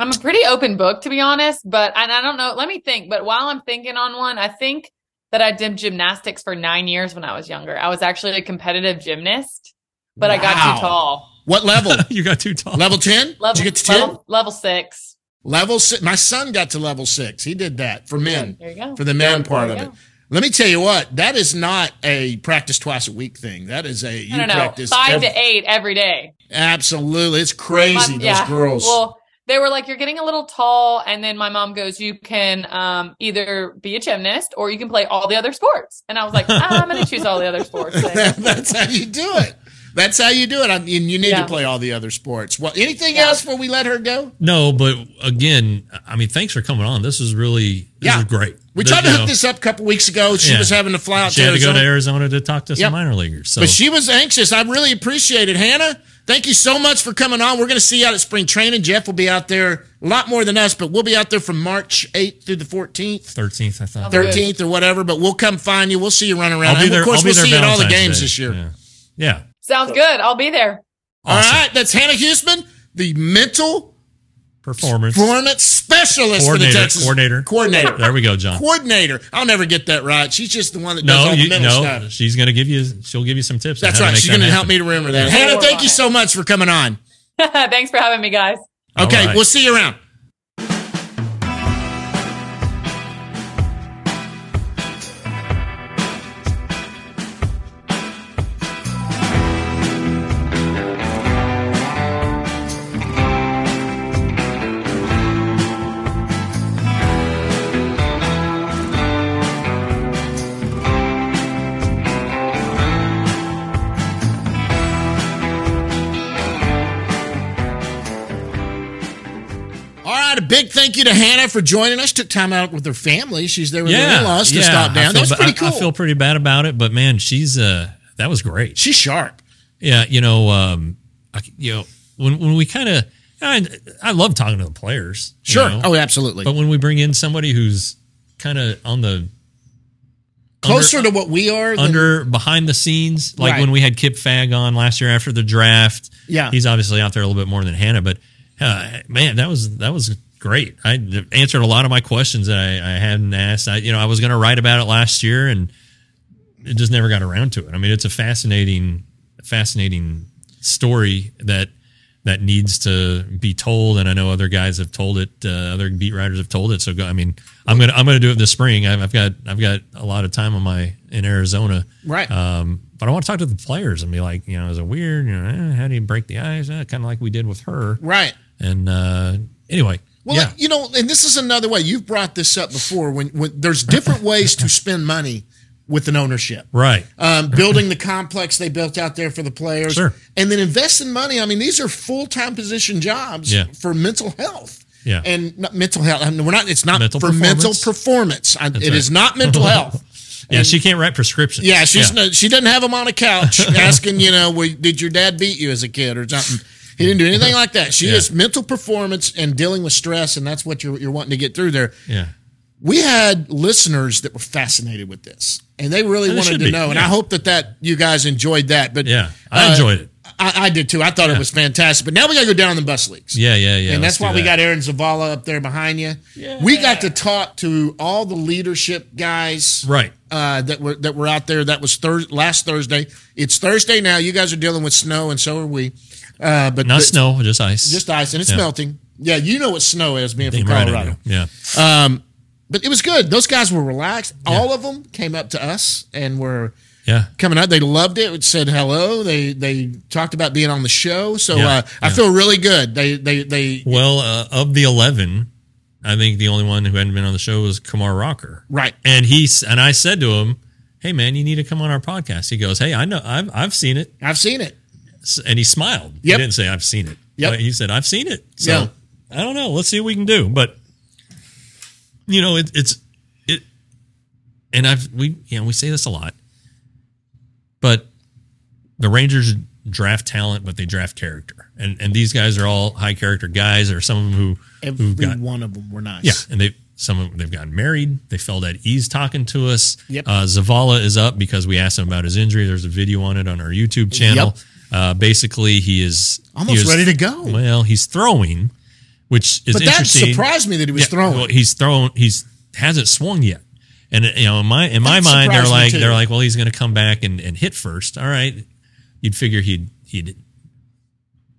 I'm a pretty open book, to be honest, but and I don't know. Let me think. But while I'm thinking on one, I think that I did gymnastics for nine years when I was younger. I was actually a competitive gymnast, but I got too tall. What level? *laughs* you got too tall. level ten? Level, Did you get to ten? level, level six. Level six. My son got to level six. He did that for men. There you go. For the men part of you it. Let me tell you what. That is not a practice twice a week thing. That is a you I don't know, practice five every- to eight every day. Absolutely, it's crazy. My- those girls. Well, they were like, "You're getting a little tall," and then my mom goes, "You can um, either be a gymnast or you can play all the other sports." And I was like, ah, "I'm going to choose all the other sports." *laughs* That's how you do it. That's how you do it. I mean, you need Yeah. to play all the other sports. Well, anything Yeah. else before we let her go? No, but again, I mean, thanks for coming on. This is really, this Yeah. is great. We The- tried to hook know, this up a couple weeks ago. She Yeah. was having to fly out She to had to go to Arizona to talk to some Yep. minor leaguers. So But she was anxious. I really appreciate it. Hannah, thank you so much for coming on. We're going to see you out at spring training. Jeff will be out there a lot more than us, but we'll be out there from March 8th through the 14th, 13th, I thought. 13th or whatever, but we'll come find you. We'll see you running around. I'll be And there. Of course, I'll be we'll see you at all the games Day. this year. Yeah. yeah. Sounds good. I'll be there. All Awesome. right. That's Hannah Huesman, the mental Performance. performance specialist for the Coordinator. Texas Coordinator. Coordinator. There we go, John. Coordinator. I'll never get that right. She's just the one that does No, all you, the mental no, stuff. she's going to give you, she'll give you some tips. That's right. make She's that going to help me to remember that. Hannah, thank you so much for coming on. *laughs* Thanks for having me, guys. Okay, right. we'll see you around. Big thank you to Hannah for joining us. Took time out with her family. She's there with her yeah, in-laws to stop I down. feel That was pretty cool. I, feel pretty bad about it, but man, she's uh, that was great. She's sharp. Yeah, you know, um, I, you know, when when we kind of, I, I love talking to the players. you Sure. know, Oh, absolutely. but when we bring in somebody who's kind of on the Closer under- to what we are. Than, under behind the scenes, like Right. when we had Kip Fagg on last year after the draft. Yeah. he's obviously out there a little bit more than Hannah, but uh, man, that was that was great. I answered a lot of my questions that I, I hadn't asked. I, you know, I was going to write about it last year, and it just never got around to it. I mean, it's a fascinating, fascinating story that that needs to be told, and I know other guys have told it. Uh, other beat writers have told it. So, go, I mean, I'm gonna I'm gonna do it this spring. I've, I've got I've got a lot of time on my in Arizona, Right. Um, but I want to talk to the players and be like, you know, is it weird? You know, eh, how do you break the ice? Eh, kind of like we did with her. right. And uh, anyway, Well, yeah, you know, and this is another way. You've brought this up before. When, when there's different ways to spend money with an ownership. right. Um, building the complex they built out there for the players, Sure. and then investing money. I mean, these are full time position jobs Yeah. for mental health. Yeah. and not mental health. I mean, we're not. It's not Mental for mental performance. I, it right. is not mental health. *laughs* Yeah, And- she can't write prescriptions. Yeah, she's No, she doesn't have them on a couch *laughs* asking, you know, did your dad beat you as a kid or something? He didn't do anything *laughs* like that. She Yeah. is mental performance and dealing with stress, and that's what you're you're wanting to get through there. yeah. We had listeners that were fascinated with this, and they really And wanted to be, know. And. I hope that that you guys enjoyed that. But Yeah, I uh, enjoyed it. I, I did too. I thought it was fantastic. But now we got to go down the bus leagues. Yeah, yeah, yeah. and let's that's why do we that. got Aaron Zavala up there behind you. Yeah. We got to talk to all the leadership guys right. uh, that were that were out there. That was thir- last Thursday. It's Thursday now. You guys are dealing with snow, and so are we. Uh, but Not snow, just ice. just ice, and it's Yeah. melting. Yeah, you know what snow is being from Damn right I Colorado. do. Yeah. Um, but it was good. Those guys were relaxed. All of them came up to us and were Yeah. coming up. They loved it. Said hello. They they talked about being on the show. So Yeah, uh, I feel really good. They they they Well, uh, of the 11, I think the only one who hadn't been on the show was Kumar Rocker. right. And he's and I said to him, "Hey man, you need to come on our podcast." He goes, "Hey, I know I've I've seen it." I've seen it. And he smiled. Yep. He didn't say I've seen it. But he said I've seen it. So Yeah. I don't know. Let's see what we can do. But you know, it, it's it, and I've we you know we say this a lot, but the Rangers draft talent, but they draft character, and and these guys are all high character guys, or some of them who Every got one of them were nice. yeah, and they some of them, they've gotten married. They felt at ease talking to us. Yep. Uh, Zavala is up because we asked him about his injury. There's a video on it on our YouTube channel. Yep. Uh, basically, he is Almost he is- ready to go. Well, he's throwing, which is But that interesting. surprised me that he was Yeah, throwing. Well, he's thrown. He's hasn't swung yet. And you know, in my in my That mind, they're like they're like, well, he's going to come back and, and hit first. All right, you'd figure he'd he'd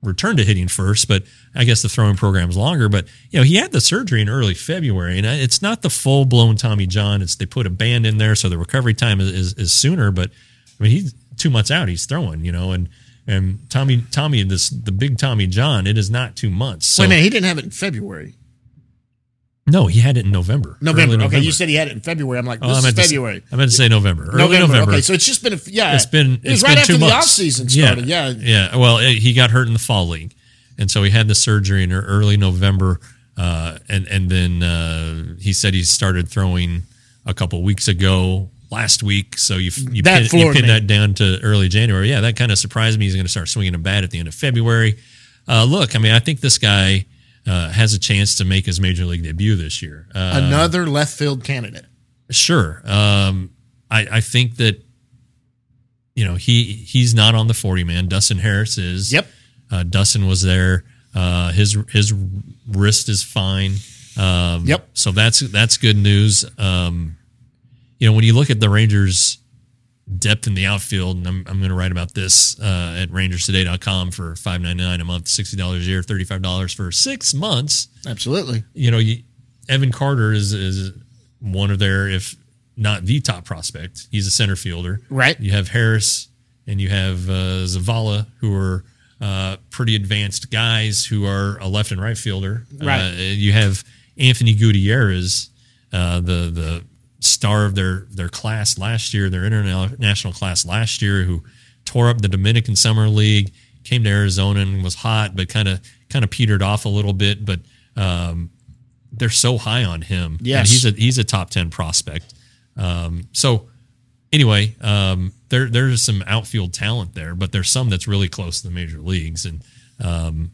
return to hitting first, but I guess the throwing program's longer. But you know, he had the surgery in early February, and it's not the full blown Tommy John. It's they put a band in there, so the recovery time is, is, is sooner. But I mean, he's two months out. He's throwing, you know, and and Tommy Tommy this the big Tommy John. It is not two months. So Wait a minute, he didn't have it in February. no, he had it in November. November. early Okay, you said he had it in February. I'm like, Oh, this I is meant to February. I meant to say November. Early November. November. Okay, so it's just been a yeah. it's been it was it's right been after the off season started. Yeah, yeah. Well, eh, he got hurt in the fall league, and so he had the surgery in early November, uh, and and then uh, he said he started throwing a couple weeks ago. Last week, so you you That pin, you floored pin that down to early January. Yeah, that kind of surprised me. He's going to start swinging a bat at the end of February. Uh, look, I mean, I think this guy uh, has a chance to make his major league debut this year. Uh, another left field candidate. Sure. Um, I, I think that you know he he's not on the forty man. Dustin Harris is. Yep. Uh, Dustin was there. Uh, his his wrist is fine. Um, Yep. So that's that's good news. Um, you know when you look at the Rangers depth in the outfield, and I'm, I'm going to write about this uh, at rangerstoday.com for five ninety nine a month, sixty dollars a year, thirty five dollars for six months Absolutely. you know, you, Evan Carter is is one of their, if not the top prospect. He's a center fielder. Right. You have Harris and you have uh, Zavala, who are uh, pretty advanced guys who are a left and right fielder. Right. Uh, you have Anthony Gutierrez, uh, the the star of their their class last year, their international class last year, who tore up the Dominican Summer League, came to Arizona and was hot, but kind of kind of petered off a little bit. But um, they're so high on him. Yes. and he's a he's a top ten prospect. Um, so anyway, um, there there's some outfield talent there, but there's some that's really close to the major leagues. And um,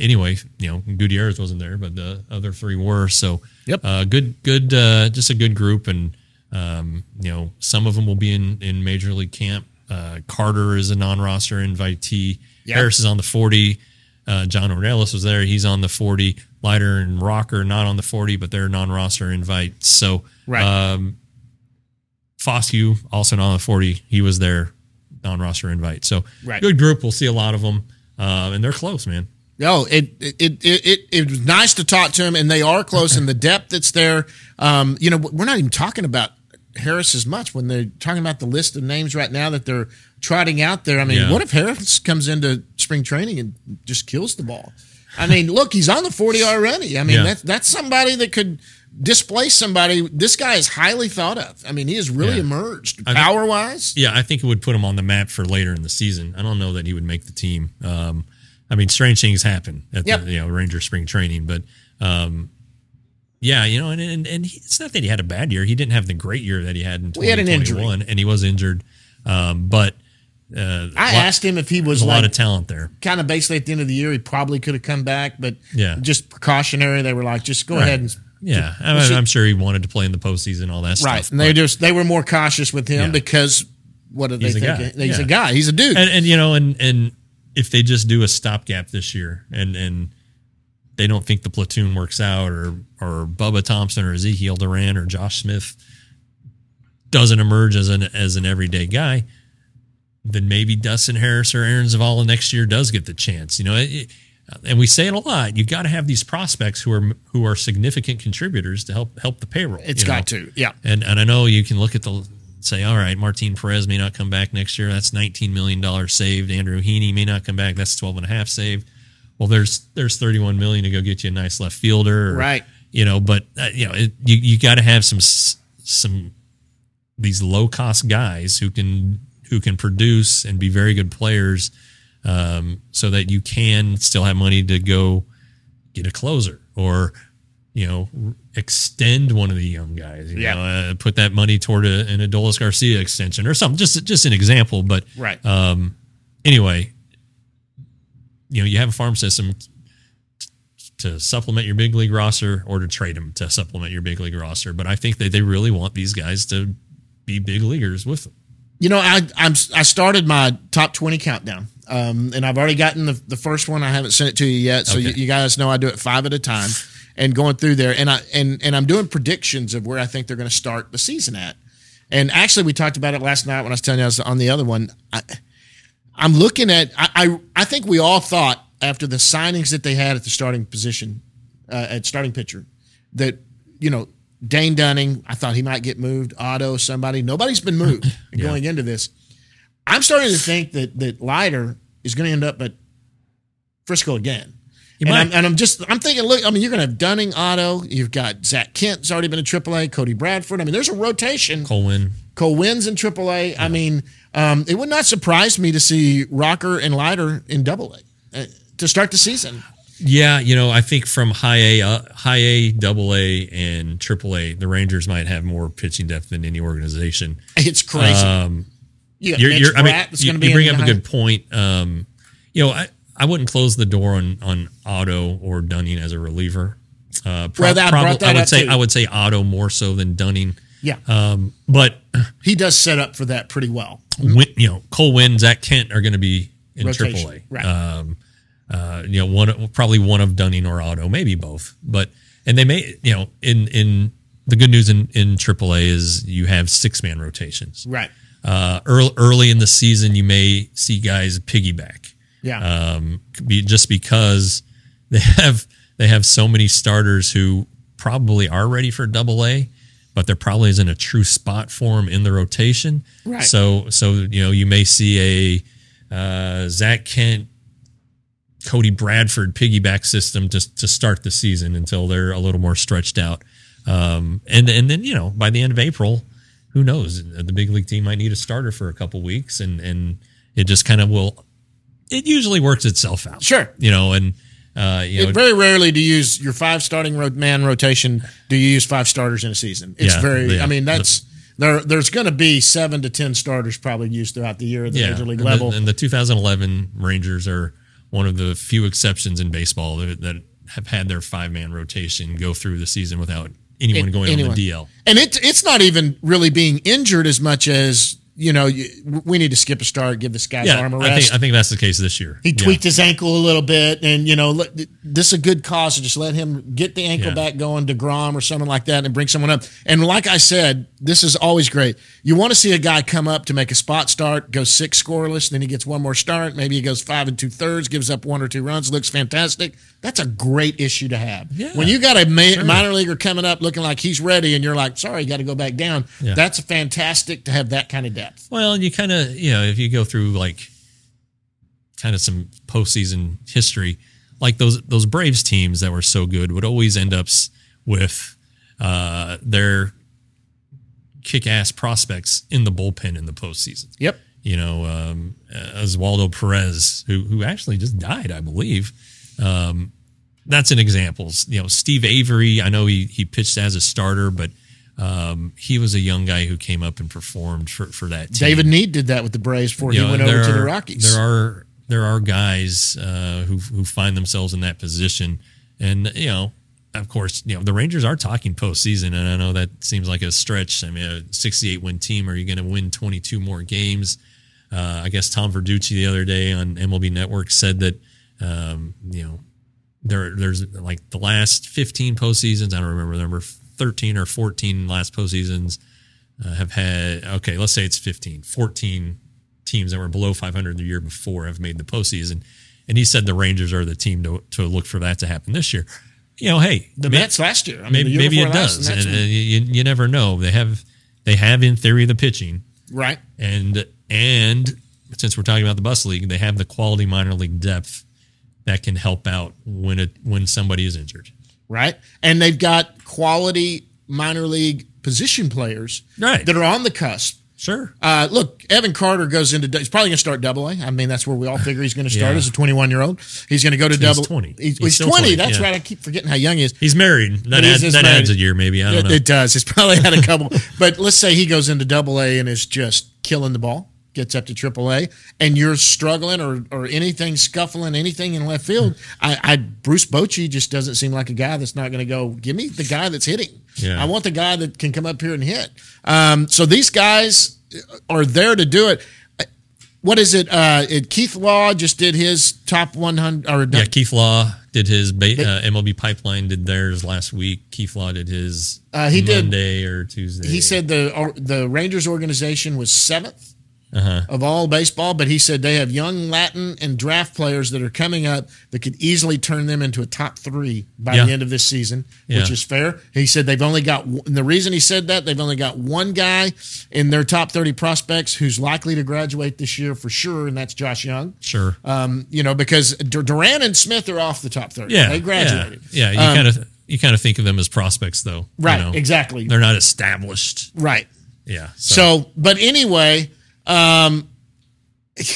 anyway, you know, Gutierrez wasn't there, but the other three were. So Yep. uh, good good uh, just a good group, and um, you know, some of them will be in in major league camp. Uh, Carter is a non-roster invitee. Yep. Harris is on the 40. Uh, John Ornelas was there. He's on the 40. Leiter and Rocker not on the 40, but they're non-roster invites. So Right. um, Foscue also not on the 40. He was there non-roster invite. So Right. good group. We'll see a lot of them, uh, and they're close, man. No, it it, it it it was nice to talk to him, and they are close in the depth that's there. Um, you know, we're not even talking about Harris as much when they're talking about the list of names right now that they're trotting out there. I mean, Yeah. what if Harris comes into spring training and just kills the ball? I mean, *laughs* look, he's on the forty already. I mean, Yeah. that's that's somebody that could displace somebody. This guy is highly thought of. I mean, he has really Yeah. emerged power wise. Yeah, I think it would put him on the map for later in the season. I don't know that he would make the team. Um, I mean, strange things happen at Yep. the you know Ranger spring training, but um, yeah, you know, and and, and he, it's not that he had a bad year. He didn't have the great year that he had in had an 2021, and he was injured. Um, but uh, I lot- asked him if he was a lot of talent there. kind of basically at the end of the year, he probably could have come back, but Yeah. just precautionary. They were like, just go Right. ahead and Yeah, I Well, mean, see- I'm sure he wanted to play in the postseason, all that stuff. right. And they just they were more cautious with him Yeah. because what do they He's a think? He's Yeah. a guy. He's a dude. and, and you know, and and if they just do a stopgap this year, and and they don't think the platoon works out, or or Bubba Thompson or Ezekiel Duran or Josh Smith doesn't emerge as an as an everyday guy, then maybe Dustin Harris or Aaron Zavala next year does get the chance. You know, it, and we say it a lot. You've got to have these prospects who are who are significant contributors to help help the payroll. It's you know? got to. Yeah. And and I know you can look at the say, all right, Martin Perez may not come back next year. That's nineteen million dollars saved. Andrew Heaney may not come back. That's twelve and a half saved. Well, there's there's thirty one million to go get you a nice left fielder, or, Right. You know, but uh, you know, it, you you got to have some some these low cost guys who can who can produce and be very good players, um, so that you can still have money to go get a closer or you know extend one of the young guys. You Yeah. know, uh, put that money toward a, an Adolis Garcia extension or something. Just just an example, but Right. um, anyway, you know, you have a farm system t- to supplement your big league roster or to trade them to supplement your big league roster. But I think that they really want these guys to be big leaguers with them. You know, I I'm I started my top twenty countdown, um, and I've already gotten the, the first one. I haven't sent it to you yet, so Okay. you, you guys know I do it five at a time, and going through there, and I and and I'm doing predictions of where I think they're going to start the season at. And actually, we talked about it last night when I was telling you I was on the other one. I, I'm looking at. I, I I think we all thought after the signings that they had at the starting position, uh, at starting pitcher, that you know Dane Dunning. I thought he might get moved. Otto, somebody. Nobody's been moved *laughs* going into this. I'm starting to think that that Leiter is going to end up at Frisco again. And. I'm, and I'm just I'm thinking, look, I mean, you're going to have Dunning, Otto. You've got Zak Kent's already been in AAA. Cody Bradford. I mean, there's a rotation. Cole Winn's in AAA. I mean, um, it would not surprise me to see Rocker and Leiter in Double A uh, to start the season. yeah, you know, I think from high A, uh, high A, double A, and triple A, the Rangers might have more pitching depth than any organization. It's crazy. Um, you you're, you're, I mean, you, going to be you bring up a good point. Um, you know, I, I wouldn't close the door on on Otto or Dunning as a reliever. Uh, prob- Well, prob- I would say too. I would say Otto more so than Dunning. Yeah, Um, but he does set up for that pretty well. Win, you know, Cole Winn, Zak Kent are going to be in Rotation, AAA. right. Um, uh, you know, one probably one of Dunning or Otto, maybe both. But and they may, you know, in in the good news in in AAA is you have six man rotations. Right. Uh, early early in the season, you may see guys piggyback. Yeah. Um, be, just because *laughs* they have they have so many starters who probably are ready for Double A, but there probably isn't a true spot for them in the rotation. Right. So so you know you may see a uh, Zak Kent, Cody Bradford piggyback system to to start the season until they're a little more stretched out. Um, and and then you know by the end of April, who knows? The big league team might need a starter for a couple weeks, and and it just kind of will. It usually works itself out. Sure. you know, and uh, you know, It very rarely do you use your five starting man rotation. Do you use five starters in a season? It's Yeah, very. yeah. I mean, that's there. There's going to be seven to ten starters probably used throughout the year at the yeah, major league and the- level. and the 2011 Rangers are one of the few exceptions in baseball that, that have had their five man rotation go through the season without anyone An- going anyone. on the DL. and it, it's not even really being injured as much as you know. You, we need to skip a start, give this guy's Yeah, arm a I rest. think I think that's the case this year. He Yeah. tweaked his ankle a little bit, and you know, let, this is a good cause to just let him get the ankle Yeah. back going, to deGrom or someone like that, and bring someone up. And like I said, this is always great. You want to see a guy come up to make a spot start, go six scoreless, then he gets one more start. Maybe he goes five and two thirds, gives up one or two runs, looks fantastic. That's a great issue to have. Yeah. When you got a ma- minor leaguer coming up looking like he's ready, and you're like, sorry, you got to go back down. Yeah. That's fantastic to have that kind of depth. Well, you kind of, you know, if you go through like kind of some postseason history, like those those Braves teams that were so good would always end up with uh, their kick-ass prospects in the bullpen in the postseason. Yep. You know, um, Oswaldo Perez, who who actually just died, I believe. Um, that's an example. You know, Steve Avery. I know he he pitched as a starter, but um, he was a young guy who came up and performed for for that team. David Need did that with the Braves before You he know, went over there to the Rockies. There are there are guys uh, who who find themselves in that position, and you know, of course, you know the Rangers are talking postseason, and I know that seems like a stretch. I mean, a 68 win team. Are you going to win 22 more games? Uh, I guess Tom Verducci the other day on MLB Network said that um, you know there there's like the last 15 postseasons. I don't remember the number 13 or 14 last postseasons uh, have had okay let's say it's 15 14 teams that were below 500 the year before have made the postseason and he said the Rangers are the team to to look for that to happen this year. You know, hey, The Mets last year. I mean, maybe maybe it does, and, you, you never know. They have they have in theory the pitching, right. and and since we're talking about the bus league, they have the quality minor league depth that can help out when it when somebody is injured. Right? And they've got quality minor league position players Right. that are on the cusp. Sure. Uh, look, Evan Carter goes into. He's probably going to start Double A. I mean, that's where we all figure he's going to start Yeah. as a 21 year old. He's going to go to He's Double. 20. He's, He's he's 20. 20, That's yeah. right. I keep forgetting how young he is. He's married. That, adds, that adds a year, maybe. I don't It, know. it does. He's probably had a couple. *laughs* but let's say he goes into Double A and is just killing the ball, gets up to Triple A, and you're struggling or or anything scuffling, anything in left field. I, I Bruce Bochy just doesn't seem like a guy that's not going to go. Give me the guy that's hitting. Yeah. I want the guy that can come up here and hit. Um, so these guys are there to do it. What is it? Uh, it Keith Law just did his top 100 or yeah, Keith Law did his uh, MLB Pipeline did theirs last week. Keith Law did his Uh, he did- Monday or Tuesday. he said the the Rangers organization was seventh uh-huh. of all baseball, but he said they have young Latin and draft players that are coming up that could easily turn them into a top three by Yeah. the end of this season, which is fair. He said they've only got, and the reason he said that, they've only got one guy in their top 30 prospects who's likely to graduate this year for sure, and that's Josh Jung. sure. Um, you know, because Dur- Duran and Smith are off the top 30. yeah, They graduated. Yeah, yeah. you Um, kind of you kind of think of them as prospects, though. you Right, know. exactly. They're not established. Right. Yeah. So, but anyway, um,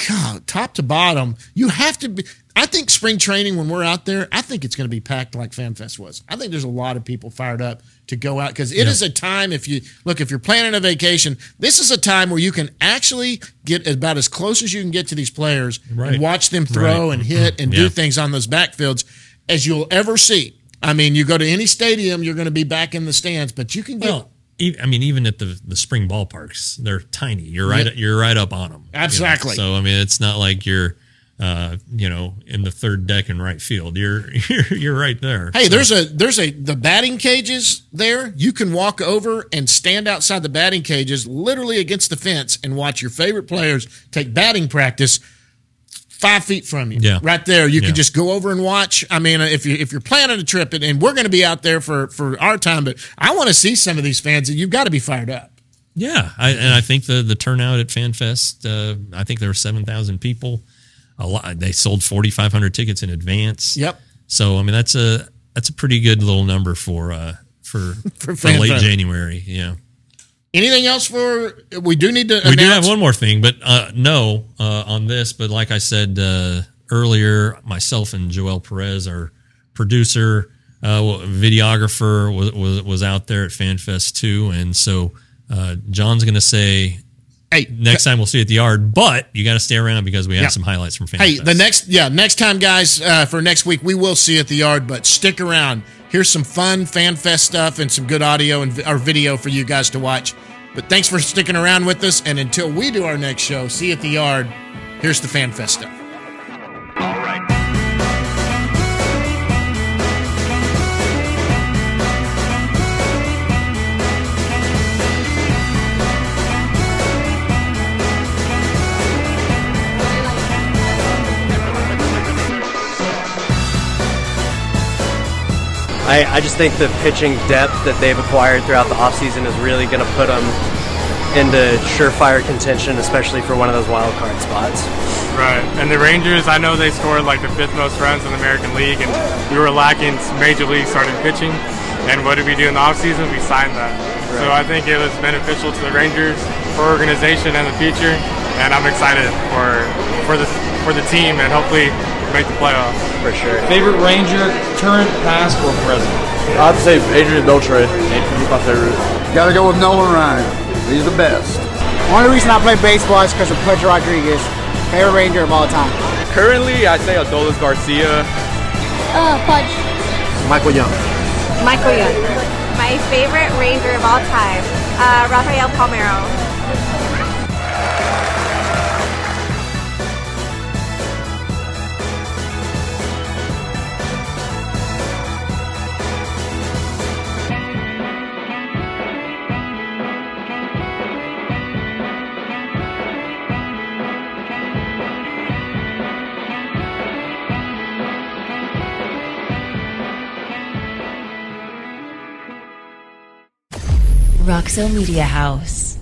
God, top to bottom, you have to be. I think spring training when we're out there, I think it's going to be packed like FanFest was. I think there's a lot of people fired up to go out because it is Yeah. a time. If you look, if you're planning a vacation, this is a time where you can actually get about as close as you can get to these players Right. and watch them throw Right. and hit and Yeah. do things on those backfields as you'll ever see. I mean, you go to any stadium, you're going to be back in the stands, but you can get Well, I mean, even at the the spring ballparks, they're tiny. You're right. Yeah. You're right up on them. Exactly. So I mean, it's not like you're, uh, you know, in the third deck in right field. You're *laughs* you're you're right there. Hey, So- there's a there's a the batting cages there. You can walk over and stand outside the batting cages, literally against the fence, and watch your favorite players take batting practice five feet from you. Yeah. right there. You Yeah. can just go over and watch. I mean, if you if you're planning a trip, and, and we're going to be out there for for our time, but I want to see some of these fans. and You've got to be fired up. Yeah, I, and I think the the turnout at FanFest, uh, I think there were seven thousand people. A lot. They sold forty five hundred tickets in advance. Yep. So I mean, that's a that's a pretty good little number for uh for *laughs* For for, late. January. Yeah. Anything else for? We do need to. We do have one more thing, but uh, no uh, on this. But like I said uh, earlier, myself and Joel Perez, our producer, uh, videographer, was, was was out there at FanFest too, and so uh, John's going to say Hey, next time we'll see you at the yard, but you got to stay around because we have Yeah. some highlights from FanFest. Hey, the next, yeah, next time, guys, uh, for next week, we will see you at the yard, but stick around. Here's some fun fan fest stuff and some good audio and our video for you guys to watch. But thanks for sticking around with us. And until we do our next show, see you at the yard. Here's the fan fest stuff. I, I just think the pitching depth that they've acquired throughout the offseason is really going to put them into surefire contention, especially for one of those wild card spots. Right. And the Rangers, I know they scored like the fifth most runs in the American League, and we were lacking major league starting pitching. And what did we do in the offseason? We signed that. So I think it was beneficial to the Rangers, for organization and the future. And I'm excited for for the for the team and hopefully make the playoffs. For sure. Favorite Ranger, current, past, or present? I'd say Adrian Beltre. He's my favorite. Gotta go with Nolan Ryan. He's the best. Only reason I play baseball is because of Pudge Rodriguez, favorite Ranger of all time. Currently, I'd say Adolis Garcia. Uh, Pudge. Michael Young. Michael Young. My favorite Ranger of all time, uh, Rafael Palmeiro. Roxo Media House.